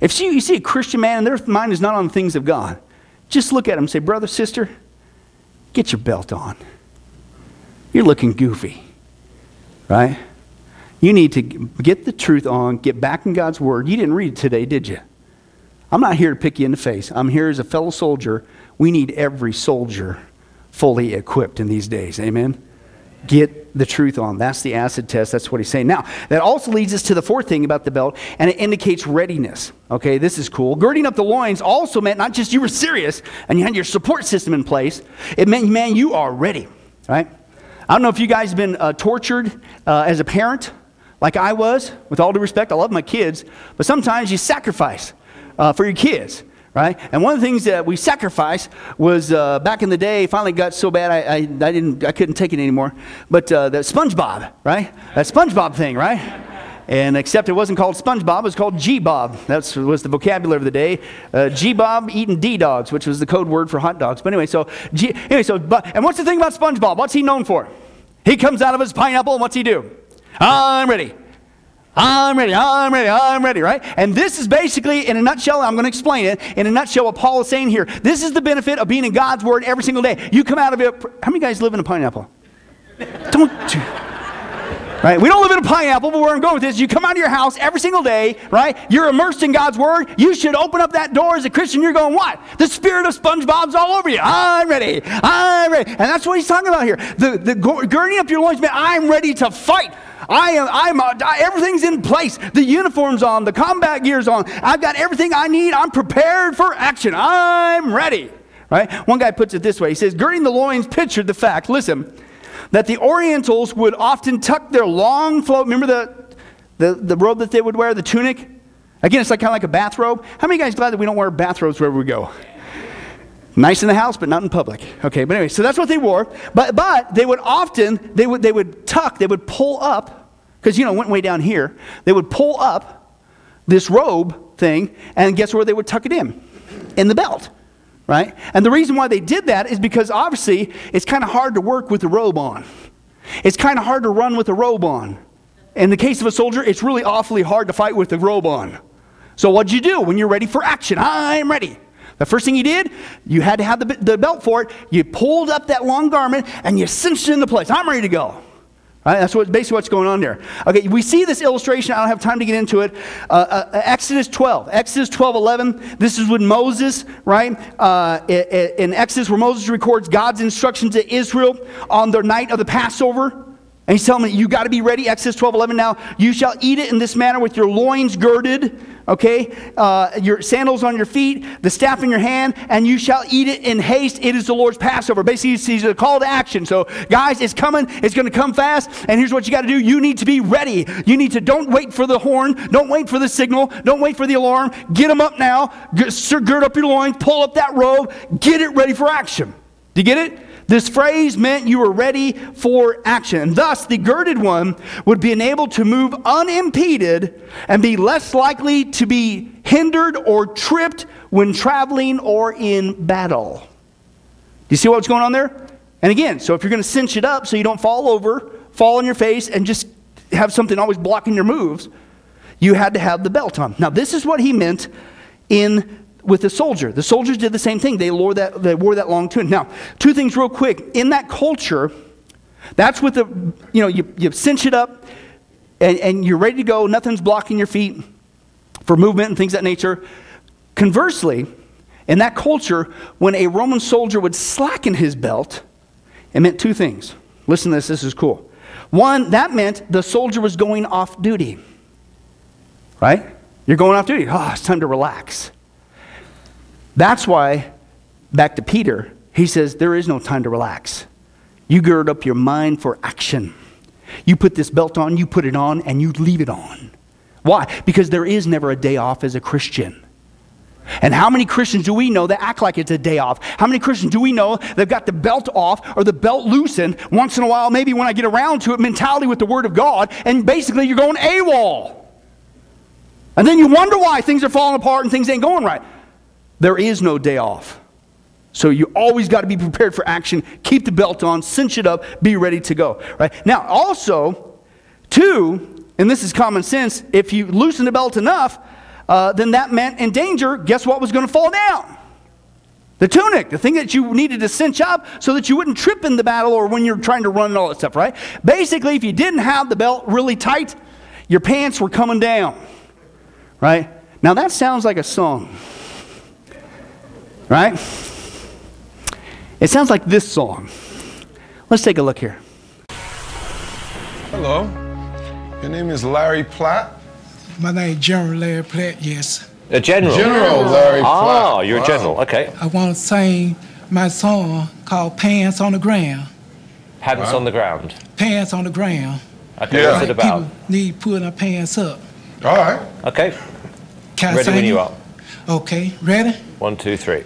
If you, see a Christian man and their mind is not on the things of God, just look at them and say, Brother, sister, get your belt on. You're looking goofy, right? You need to get the truth on, get back in God's Word. You didn't read it today, did you? I'm not here to pick you in the face. I'm here as a fellow soldier. We need every soldier fully equipped in these days. Amen? get the truth on. That's the acid test. That's what he's saying. Now, that also leads us to the fourth thing about the belt, and it indicates readiness. Okay, this is cool. Girding up the loins also meant not just you were serious and you had your support system in place, it meant, man, you are ready, right? I don't know if you guys have been uh, tortured uh, as a parent, like I was, with all due respect. I love my kids, but sometimes you sacrifice uh, for your kids right? And one of the things that we sacrificed was uh, back in the day. Finally, got so bad I, I, I didn't I couldn't take it anymore. But uh, the SpongeBob, right? That SpongeBob thing, right? And except it wasn't called SpongeBob, it was called G-Bob. That was the vocabulary of the day. Uh, G-Bob eating D-dogs, which was the code word for hot dogs. But anyway, so G, anyway, so but and what's the thing about SpongeBob? What's he known for? He comes out of his pineapple, and what's he do? I'm ready. I'm ready, I'm ready, I'm ready, right? And this is basically, in a nutshell, I'm going to explain it. In a nutshell, what Paul is saying here. This is the benefit of being in God's Word every single day. You come out of it. How many guys live in a pineapple? Don't. Right? We don't live in a pineapple, but where I'm going with this, you come out of your house every single day, right? You're immersed in God's Word. You should open up that door as a Christian. You're going, what? The spirit of SpongeBob's all over you. I'm ready. I'm ready. And that's what he's talking about here. The, the girding up your loins, man, I'm ready to fight. I am, I'm, uh, everything's in place. The uniform's on, the combat gear's on. I've got everything I need. I'm prepared for action. I'm ready. Right? One guy puts it this way. He says, girding the loins pictured the fact, listen, that the Orientals would often tuck their long flow. Remember the, the, the robe that they would wear, the tunic? Again, it's like kind of like a bathrobe. How many guys glad that we don't wear bathrobes wherever we go? Nice in the house, but not in public. Okay, but anyway, so that's what they wore. But but they would often they would they would tuck, they would pull up, because you know, went way down here. They would pull up this robe thing, and guess where they would tuck it in? In the belt. Right? And the reason why they did that is because obviously it's kind of hard to work with a robe on. It's kind of hard to run with a robe on. In the case of a soldier, it's really awfully hard to fight with a robe on. So what'd you do when you're ready for action? I'm ready. The first thing you did, you had to have the, the belt for it. You pulled up that long garment and you cinched it into place. I'm ready to go. Right? That's what, basically what's going on there. Okay, we see this illustration. I don't have time to get into it. Uh, uh, Exodus 12. Exodus 12, 11. This is when Moses, right? Uh, in Exodus, where Moses records God's instructions to Israel on the night of the Passover. And he's telling me, you got to be ready. Exodus 12, 11 now. You shall eat it in this manner with your loins girded, okay? Uh, your sandals on your feet, the staff in your hand, and you shall eat it in haste. It is the Lord's Passover. Basically, he's a call to action. So, guys, it's coming. It's going to come fast. And here's what you got to do. You need to be ready. You need to, don't wait for the horn. Don't wait for the signal. Don't wait for the alarm. Get them up now. Gird up your loins. Pull up that robe. Get it ready for action. Do you get it? This phrase meant you were ready for action. Thus, the girded one would be enabled to move unimpeded and be less likely to be hindered or tripped when traveling or in battle. Do you see what's going on there? And again, so if you're going to cinch it up so you don't fall over, fall on your face, and just have something always blocking your moves, you had to have the belt on. Now, this is what he meant in with the soldier. The soldiers did the same thing. They wore that, they wore that long tunic. Now, two things real quick. In that culture, that's what the, you know, you, you cinch it up and, and you're ready to go. Nothing's blocking your feet for movement and things that nature. Conversely, in that culture, when a Roman soldier would slacken his belt, it meant two things. Listen to this, this is cool. One, that meant the soldier was going off duty. Right? You're going off duty. Oh, it's time to relax. That's why, back to Peter, he says, There is no time to relax. You gird up your mind for action. You put this belt on, you put it on, and you leave it on. Why? Because there is never a day off as a Christian. And how many Christians do we know that act like it's a day off? How many Christians do we know they've got the belt off or the belt loosened once in a while, maybe when I get around to it, mentality with the Word of God, and basically you're going AWOL. And then you wonder why things are falling apart and things ain't going right. There is no day off. So you always got to be prepared for action. Keep the belt on, cinch it up, be ready to go. Right? Now, also, two, and this is common sense, if you loosen the belt enough, uh, then that meant in danger, guess what was going to fall down? The tunic, the thing that you needed to cinch up so that you wouldn't trip in the battle or when you're trying to run and all that stuff, right? Basically, if you didn't have the belt really tight, your pants were coming down, right? Now that sounds like a song. Right? It sounds like this song. Let's take a look here. Hello. Your name is Larry Platt? My name is General Larry Platt, yes. A general? General Larry Platt. Ah, you're a general. Okay. I want to sing my song called Pants on the Ground. Pants on the ground. Pants on the ground. Okay, Yeah. what's it about? People need putting their pants up. All right. Okay, Can I ready sing when you are. Okay, ready? One, two, three.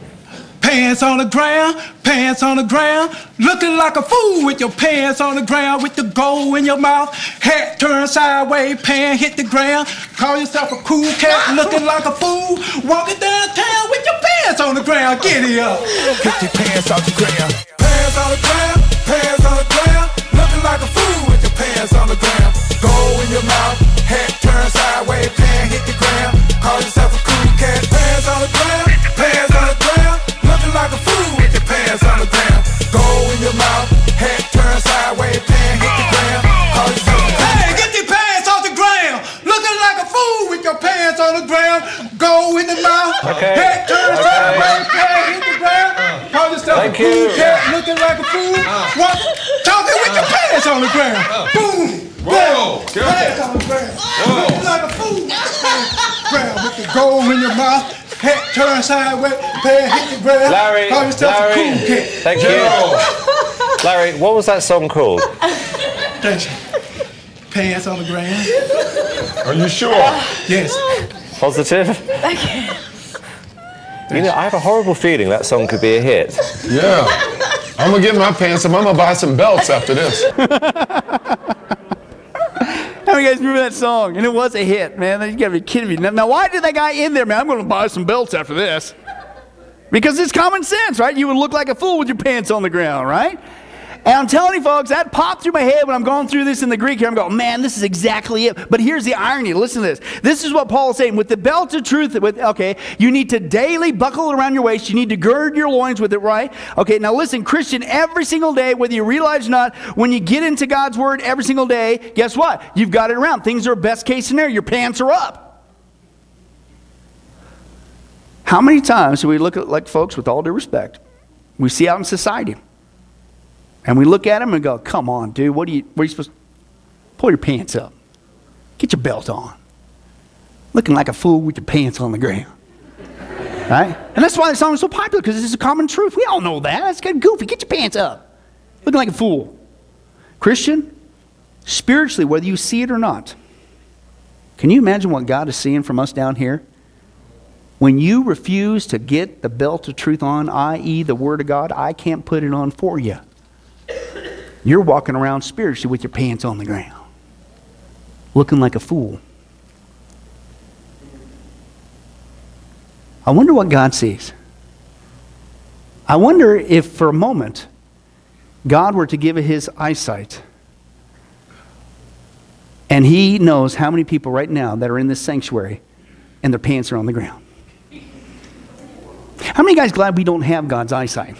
Pants on the ground, pants on the ground, looking like a fool with your pants on the ground, with the gold in your mouth, hat turned sideways, pants hit the ground. Call yourself a cool cat, looking like a fool, walking downtown with your pants on the ground. Get it up. Get your pants off the ground. Pants on the ground, pants on the ground. Looking like a fool with your pants on the ground. Gold in your mouth, head turned sideways, pants hit the ground. Call yourself a cool cat. Pants on the ground, Okay. Head turned Okay. sideways, pants hit the ground. Call yourself Thank a cool cat. Looking like a fool. Walk, talking with your pants on the ground. Boom. Whoa. Pants on the ground. Looking like a fool. with your pants on the ground with the gold in your mouth. Head turned sideways, pants hit the ground. Larry, Call yourself a Larry, cool cat. thank you. Larry, what was that song called? Thank you. Pants on the ground. Are you sure? Yes. Positive? You know, I have a horrible feeling that song could be a hit. Yeah. I'm gonna get my pants up. I'm gonna buy some belts after this. How many guys remember that song? And it was a hit, man. You gotta be kidding me. Now, now, why did that guy in there, man? I'm gonna buy some belts after this. Because it's common sense, right? You would look like a fool with your pants on the ground, right? And I'm telling you, folks, that popped through my head when I'm going through this in the Greek here. I'm going, man, this is exactly it. But here's the irony. Listen to this. This is what Paul is saying. With the belt of truth, with okay, you need to daily buckle it around your waist. You need to gird your loins with it, right? Okay, now listen, Christian, every single day, whether you realize or not, when you get into God's word every single day, guess what? You've got it around. Things are best case scenario. Your pants are up. How many times do we look at like folks with all due respect? We see out in society. And we look at them and go, come on, dude, what are you, what are you supposed to Pull your pants up. Get your belt on. Looking like a fool with your pants on the ground. Right? And that's why the song is so popular because it's a common truth. We all know that. That's kind of goofy. Get your pants up. Looking like a fool. Christian, spiritually, whether you see it or not, can you imagine what God is seeing from us down here? When you refuse to get the belt of truth on, i.e., the Word of God, I can't put it on for you. You're walking around spiritually with your pants on the ground, looking like a fool. I wonder what God sees. I wonder if for a moment God were to give his eyesight and he knows how many people right now that are in this sanctuary and their pants are on the ground. How many guys glad we don't have God's eyesight?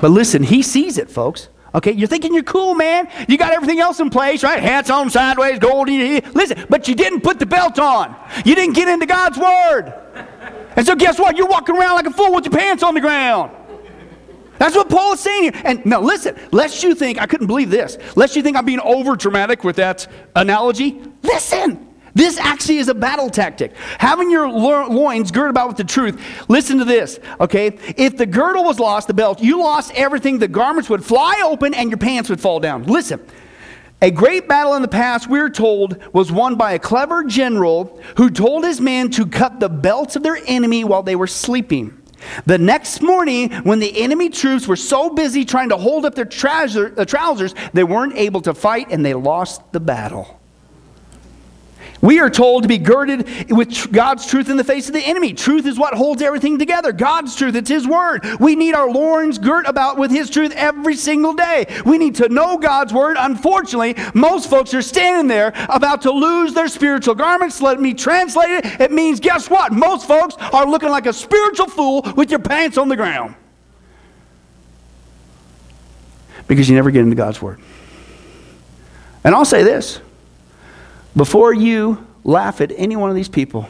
But listen, he sees it, folks. Okay, you're thinking you're cool, man. You got everything else in place, right? Hats on sideways, gold. Listen, but you didn't put the belt on. You didn't get into God's word. And so guess what? You're walking around like a fool with your pants on the ground. That's what Paul is saying here. And now listen, lest you think, I couldn't believe this, lest you think I'm being over dramatic with that analogy, listen. This actually is a battle tactic. Having your loins girded about with the truth. Listen to this, okay? If the girdle was lost, the belt, you lost everything, the garments would fly open and your pants would fall down. Listen. A great battle in the past, we're told, was won by a clever general who told his men to cut the belts of their enemy while they were sleeping. The next morning, when the enemy troops were so busy trying to hold up their trouser, uh, trousers, they weren't able to fight and they lost the battle. We are told to be girded with God's truth in the face of the enemy. Truth is what holds everything together. God's truth, it's His word. We need our loins girt about with His truth every single day. We need to know God's word. Unfortunately, most folks are standing there about to lose their spiritual garments. Let me translate it. It means, guess what? Most folks are looking like a spiritual fool with your pants on the ground. Because you never get into God's word. And I'll say this before you laugh at any one of these people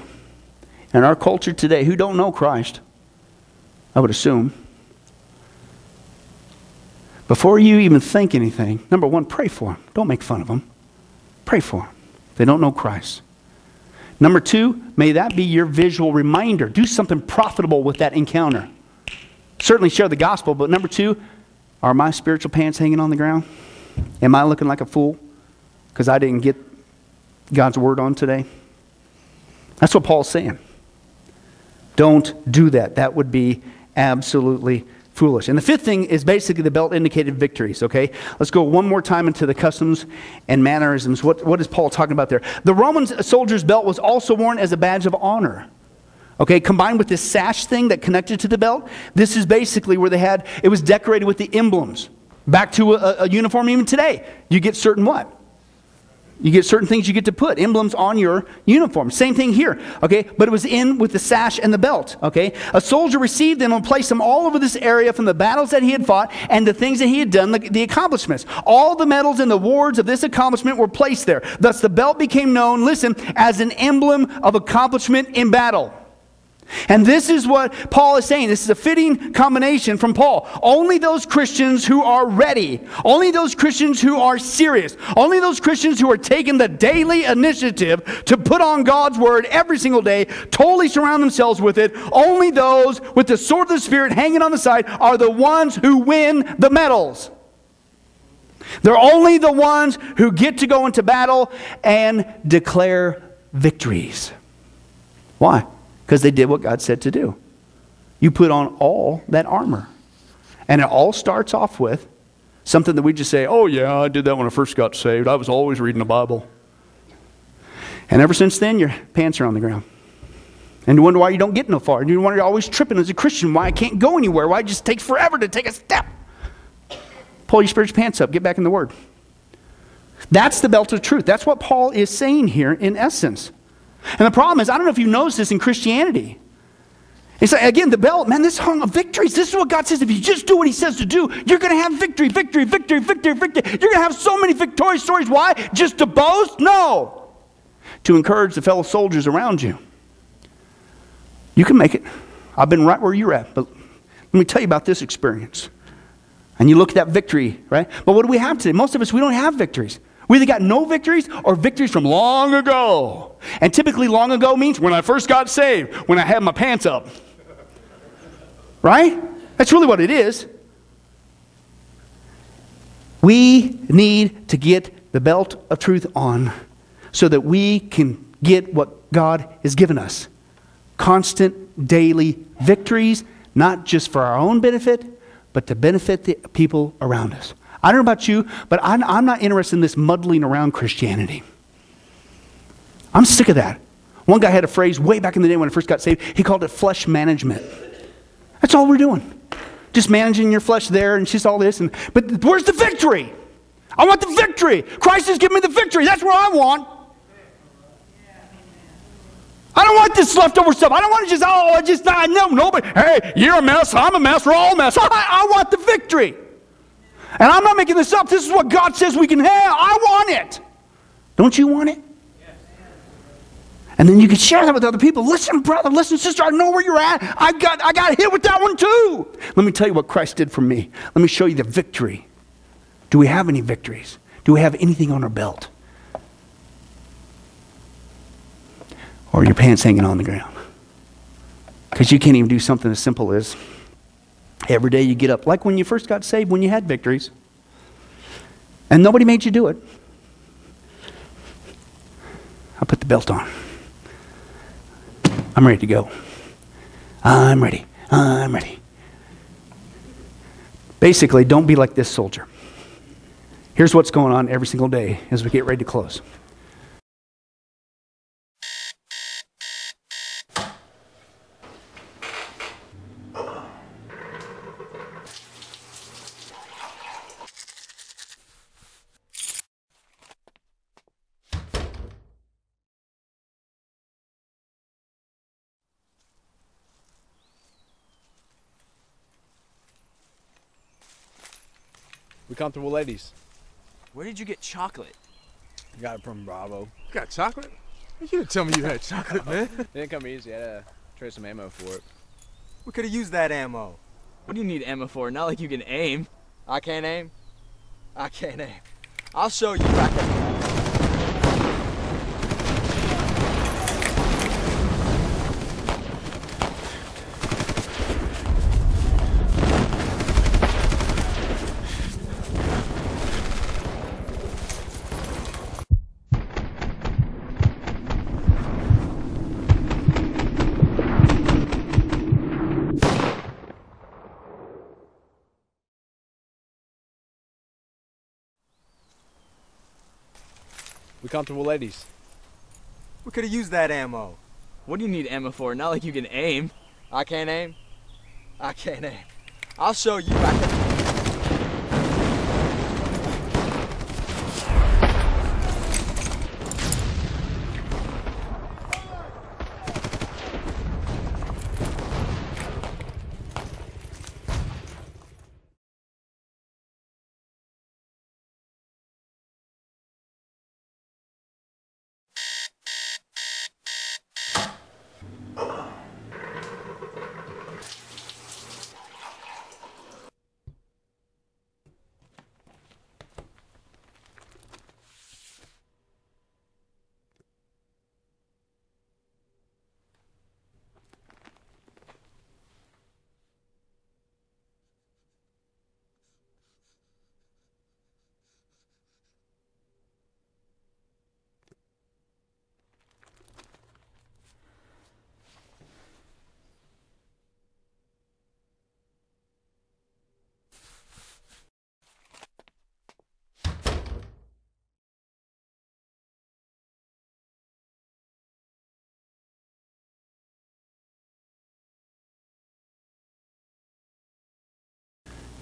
in our culture today who don't know Christ, I would assume, before you even think anything, number one, pray for them. Don't make fun of them. Pray for them. They don't know Christ. Number two, may that be your visual reminder. Do something profitable with that encounter. Certainly share the gospel, but number two, are my spiritual pants hanging on the ground? Am I looking like a fool because I didn't get God's word on today? That's what Paul's saying. Don't do that. That would be absolutely foolish. And the fifth thing is basically the belt indicated victories, okay? Let's go one more time into the customs and mannerisms. What, what is Paul talking about there? The Roman soldier's belt was also worn as a badge of honor. Okay, combined with this sash thing that connected to the belt, this is basically where they had, it was decorated with the emblems. Back to a, a uniform even today. You get certain what? You get certain things you get to put, emblems on your uniform. Same thing here, okay? But it was in with the sash and the belt, okay? A soldier received them and placed them all over this area from the battles that he had fought and the things that he had done, the, the accomplishments. All the medals and the awards of this accomplishment were placed there. Thus, the belt became known, listen, as an emblem of accomplishment in battle. And this is what Paul is saying. This is a fitting combination from Paul. Only those Christians who are ready, only those Christians who are serious, only those Christians who are taking the daily initiative to put on God's word every single day, totally surround themselves with it, only those with the sword of the Spirit hanging on the side are the ones who win the medals. They're only the ones who get to go into battle and declare victories. Why? Because they did what God said to do. You put on all that armor. And it all starts off with something that we just say, oh, yeah, I did that when I first got saved. I was always reading the Bible. And ever since then, your pants are on the ground. And you wonder why you don't get no far. And you wonder, you're always tripping as a Christian, why I can't go anywhere, why it just takes forever to take a step. Pull your spiritual pants up, get back in the Word. That's the belt of truth. That's what Paul is saying here in essence. And the problem is, I don't know if you noticed this in Christianity. It's like, again, the belt, man, this hung of victories. This is what God says. If you just do what He says to do, you're going to have victory, victory, victory, victory, victory. You're going to have so many victorious stories. Why? Just to boast? No. To encourage the fellow soldiers around you. You can make it. I've been right where you're at, but let me tell you about this experience. And you look at that victory, right? But what do we have today? Most of us, we don't have victories. We either got no victories or victories from long ago. And typically, long ago means when I first got saved, when I had my pants up. Right? That's really what it is. We need to get the belt of truth on so that we can get what God has given us constant daily victories, not just for our own benefit, but to benefit the people around us. I don't know about you, but I'm, I'm not interested in this muddling around Christianity. I'm sick of that. One guy had a phrase way back in the day when I first got saved. He called it flesh management. That's all we're doing. Just managing your flesh there and just all this. And, but where's the victory? I want the victory. Christ has given me the victory. That's what I want. I don't want this leftover stuff. I don't want to just, oh, I just, I know, nobody. Hey, you're a mess. I'm a mess. We're all a mess. I, I want the victory. And I'm not making this up. This is what God says we can have. I want it. Don't you want it? And then you can share that with other people. Listen, brother, listen, sister, I know where you're at. I got, I got hit with that one too. Let me tell you what Christ did for me. Let me show you the victory. Do we have any victories? Do we have anything on our belt? Or your pants hanging on the ground? Because you can't even do something as simple as every day you get up, like when you first got saved, when you had victories, and nobody made you do it. I put the belt on. I'm ready to go. I'm ready. I'm ready. Basically, don't be like this soldier. Here's what's going on every single day as we get ready to close. We comfortable ladies. Where did you get chocolate? Got it from Bravo. You got chocolate? You didn't tell me you had chocolate, man. It didn't come easy. I had to trade some ammo for it. We could have used that ammo. What do you need ammo for? Not like you can aim. I can't aim. I can't aim. I'll show you. I can. We comfortable ladies. We could have used that ammo. What do you need ammo for? Not like you can aim. I can't aim. I can't aim. I'll show you.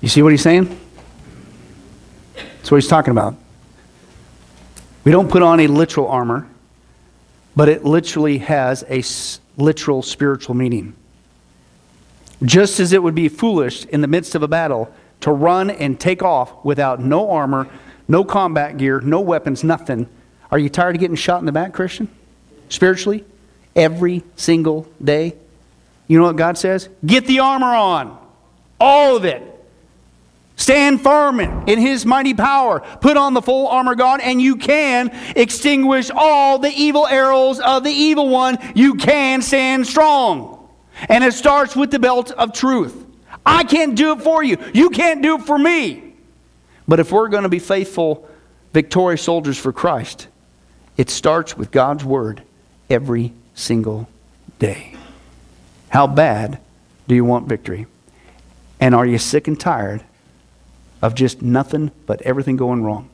You see what he's saying? That's what he's talking about. We don't put on a literal armor, but it literally has a literal spiritual meaning. Just as it would be foolish in the midst of a battle to run and take off without no armor, no combat gear, no weapons, nothing. Are you tired of getting shot in the back, Christian? Spiritually? Every single day? You know what God says? Get the armor on. All of it. Stand firm in his mighty power. Put on the full armor God, and you can extinguish all the evil arrows of the evil one. You can stand strong. And it starts with the belt of truth. I can't do it for you. You can't do it for me. But if we're going to be faithful, victorious soldiers for Christ, it starts with God's word every single day. How bad do you want victory? And are you sick and tired of just nothing but everything going wrong?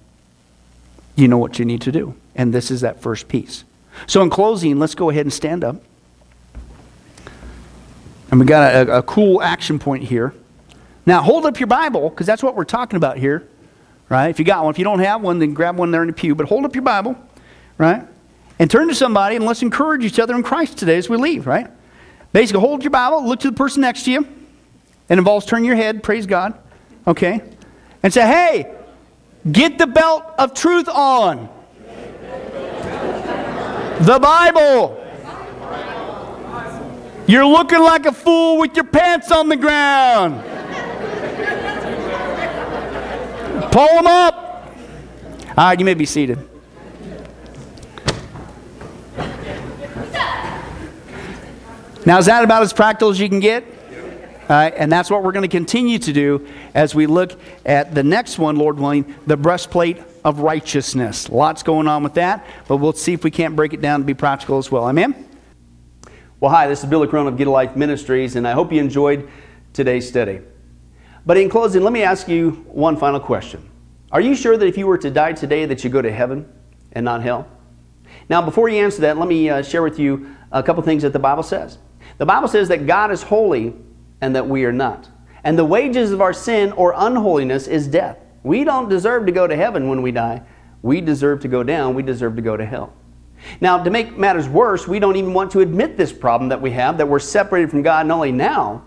You know what you need to do. And this is that first piece. So, in closing, let's go ahead and stand up. And we got a, a cool action point here. Now, hold up your Bible, because that's what we're talking about here, right? If you got one. If you don't have one, then grab one there in the pew. But hold up your Bible, right? And turn to somebody and let's encourage each other in Christ today as we leave, right? Basically, hold your Bible, look to the person next to you. It involves turning your head, praise God, okay? And say, hey, get the belt of truth on. The Bible. You're looking like a fool with your pants on the ground. Pull them up. All right, you may be seated. Now, is that about as practical as you can get? All right, and that's what we're going to continue to do as we look at the next one, Lord willing, the breastplate of righteousness. Lots going on with that, but we'll see if we can't break it down to be practical as well. Amen? Well, hi, this is Billy Crone of Get a Life Ministries, and I hope you enjoyed today's study. But in closing, let me ask you one final question. Are you sure that if you were to die today that you go to heaven and not hell? Now, before you answer that, let me uh, share with you a couple things that the Bible says. The Bible says that God is holy and that we are not. And the wages of our sin or unholiness is death. We don't deserve to go to heaven when we die. We deserve to go down. We deserve to go to hell. Now, to make matters worse, we don't even want to admit this problem that we have, that we're separated from God not only now,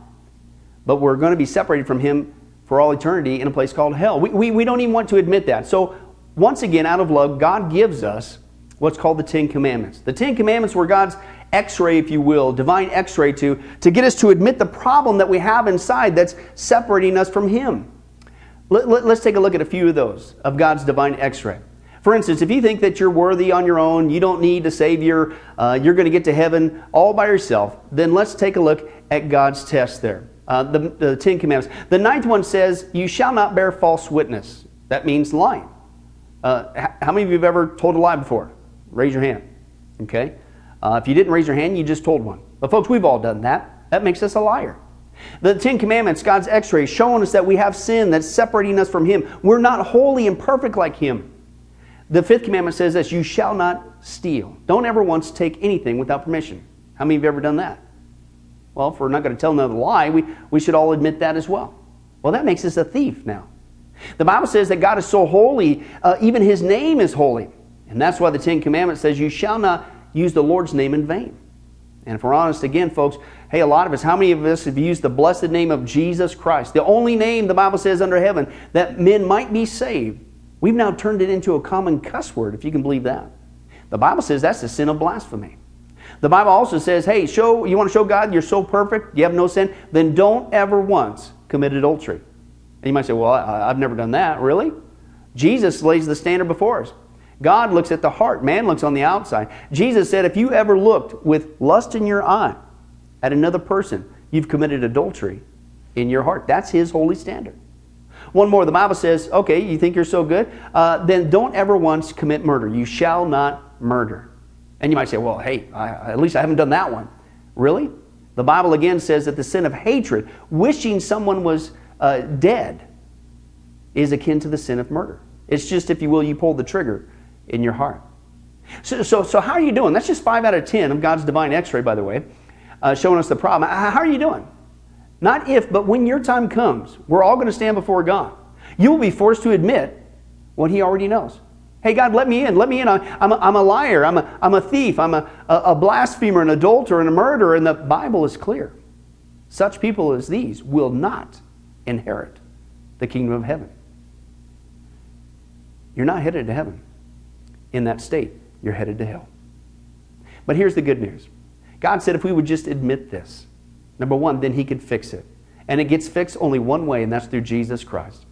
but we're going to be separated from Him for all eternity in a place called hell. We, we, we don't even want to admit that. So, once again, out of love, God gives us what's called the Ten Commandments. The Ten Commandments were God's x-ray, if you will, divine x-ray to, to get us to admit the problem that we have inside that's separating us from Him. Let, let, let's take a look at a few of those of God's divine x-ray. For instance, if you think that you're worthy on your own, you don't need a Savior, uh, you're going to get to heaven all by yourself, then let's take a look at God's test there. Uh, the, the Ten Commandments. The ninth one says, You shall not bear false witness. That means lying. Uh, how many of you have ever told a lie before? Raise your hand. Okay? Uh, if you didn't raise your hand, you just told one. But folks, we've all done that. That makes us a liar. The Ten Commandments, God's x ray, showing us that we have sin that's separating us from Him. We're not holy and perfect like Him. The fifth commandment says this you shall not steal. Don't ever once take anything without permission. How many of you have ever done that? Well, if we're not going to tell another lie, we, we should all admit that as well. Well, that makes us a thief now. The Bible says that God is so holy, uh, even His name is holy. And that's why the Ten Commandments says, You shall not use the Lord's name in vain. And if we're honest again, folks, hey, a lot of us, how many of us have used the blessed name of Jesus Christ, the only name the Bible says under heaven that men might be saved? We've now turned it into a common cuss word, if you can believe that. The Bible says that's the sin of blasphemy. The Bible also says, hey, show you want to show God you're so perfect, you have no sin, then don't ever once commit adultery. And you might say, well, I, I've never done that. Really? Jesus lays the standard before us. God looks at the heart, man looks on the outside. Jesus said, if you ever looked with lust in your eye at another person, you've committed adultery in your heart. That's his holy standard. One more, the Bible says, okay, you think you're so good? Uh, then don't ever once commit murder. You shall not murder. And you might say, well, hey, I, at least I haven't done that one. Really? The Bible again says that the sin of hatred, wishing someone was uh, dead, is akin to the sin of murder. It's just, if you will, you pull the trigger in your heart. So, so, so how are you doing? That's just five out of ten of God's divine x ray, by the way, uh, showing us the problem. How are you doing? Not if, but when your time comes, we're all going to stand before God. You will be forced to admit what He already knows. Hey, God, let me in. Let me in. I'm a, I'm a liar. I'm a, I'm a thief. I'm a, a blasphemer, an adulterer, and a murderer. And the Bible is clear. Such people as these will not inherit the kingdom of heaven. You're not headed to heaven. In that state, you're headed to hell. But here's the good news God said if we would just admit this, Number one, then he could fix it. And it gets fixed only one way, and that's through Jesus Christ.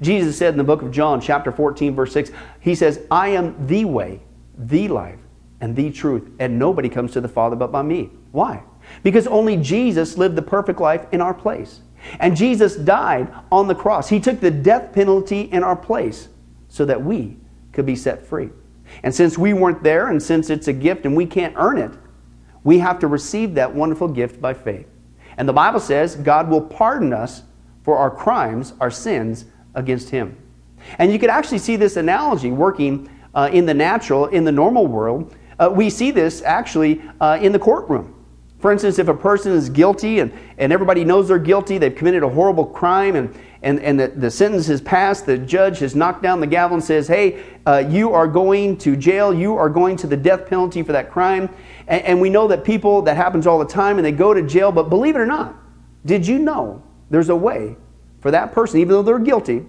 Jesus said in the book of John, chapter 14, verse 6, He says, I am the way, the life, and the truth, and nobody comes to the Father but by me. Why? Because only Jesus lived the perfect life in our place. And Jesus died on the cross. He took the death penalty in our place so that we could be set free. And since we weren't there, and since it's a gift and we can't earn it, we have to receive that wonderful gift by faith. And the Bible says God will pardon us for our crimes, our sins against Him. And you could actually see this analogy working uh, in the natural, in the normal world. Uh, we see this actually uh, in the courtroom. For instance, if a person is guilty and, and everybody knows they're guilty, they've committed a horrible crime, and, and, and the, the sentence is passed, the judge has knocked down the gavel and says, Hey, uh, you are going to jail, you are going to the death penalty for that crime. And, and we know that people, that happens all the time, and they go to jail, but believe it or not, did you know there's a way for that person, even though they're guilty,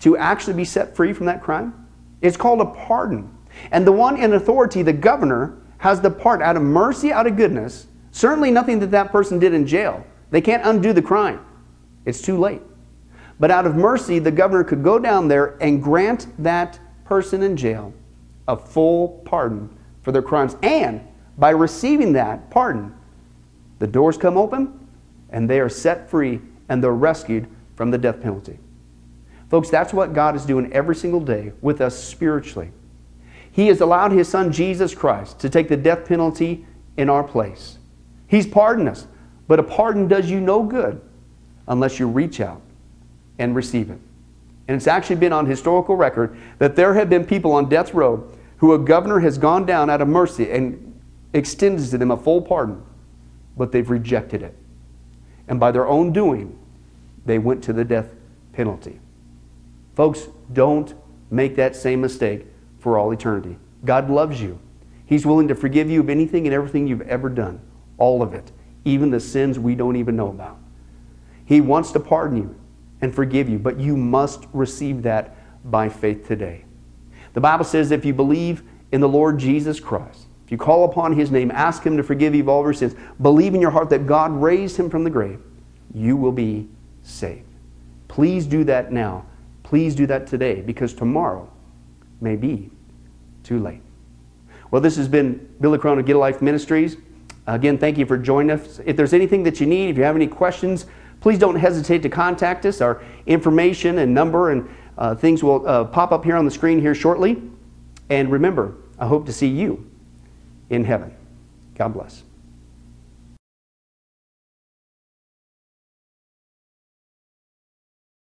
to actually be set free from that crime? It's called a pardon. And the one in authority, the governor, has the part out of mercy, out of goodness. Certainly nothing that that person did in jail. They can't undo the crime. It's too late. But out of mercy, the governor could go down there and grant that person in jail a full pardon for their crimes. And by receiving that pardon, the doors come open and they are set free and they're rescued from the death penalty. Folks, that's what God is doing every single day with us spiritually. He has allowed His Son Jesus Christ to take the death penalty in our place. He's pardoned us, but a pardon does you no good unless you reach out and receive it. And it's actually been on historical record that there have been people on death row who a governor has gone down out of mercy and extended to them a full pardon, but they've rejected it. And by their own doing, they went to the death penalty. Folks, don't make that same mistake for all eternity. God loves you. He's willing to forgive you of anything and everything you've ever done, all of it, even the sins we don't even know about. He wants to pardon you and forgive you, but you must receive that by faith today. The Bible says if you believe in the Lord Jesus Christ, if you call upon his name, ask him to forgive you of all your sins, believe in your heart that God raised him from the grave, you will be saved. Please do that now. Please do that today because tomorrow may be too late. Well, this has been Billy Crone of Get a Life Ministries. Again, thank you for joining us. If there's anything that you need, if you have any questions, please don't hesitate to contact us. Our information and number and uh, things will uh, pop up here on the screen here shortly. And remember, I hope to see you in heaven. God bless.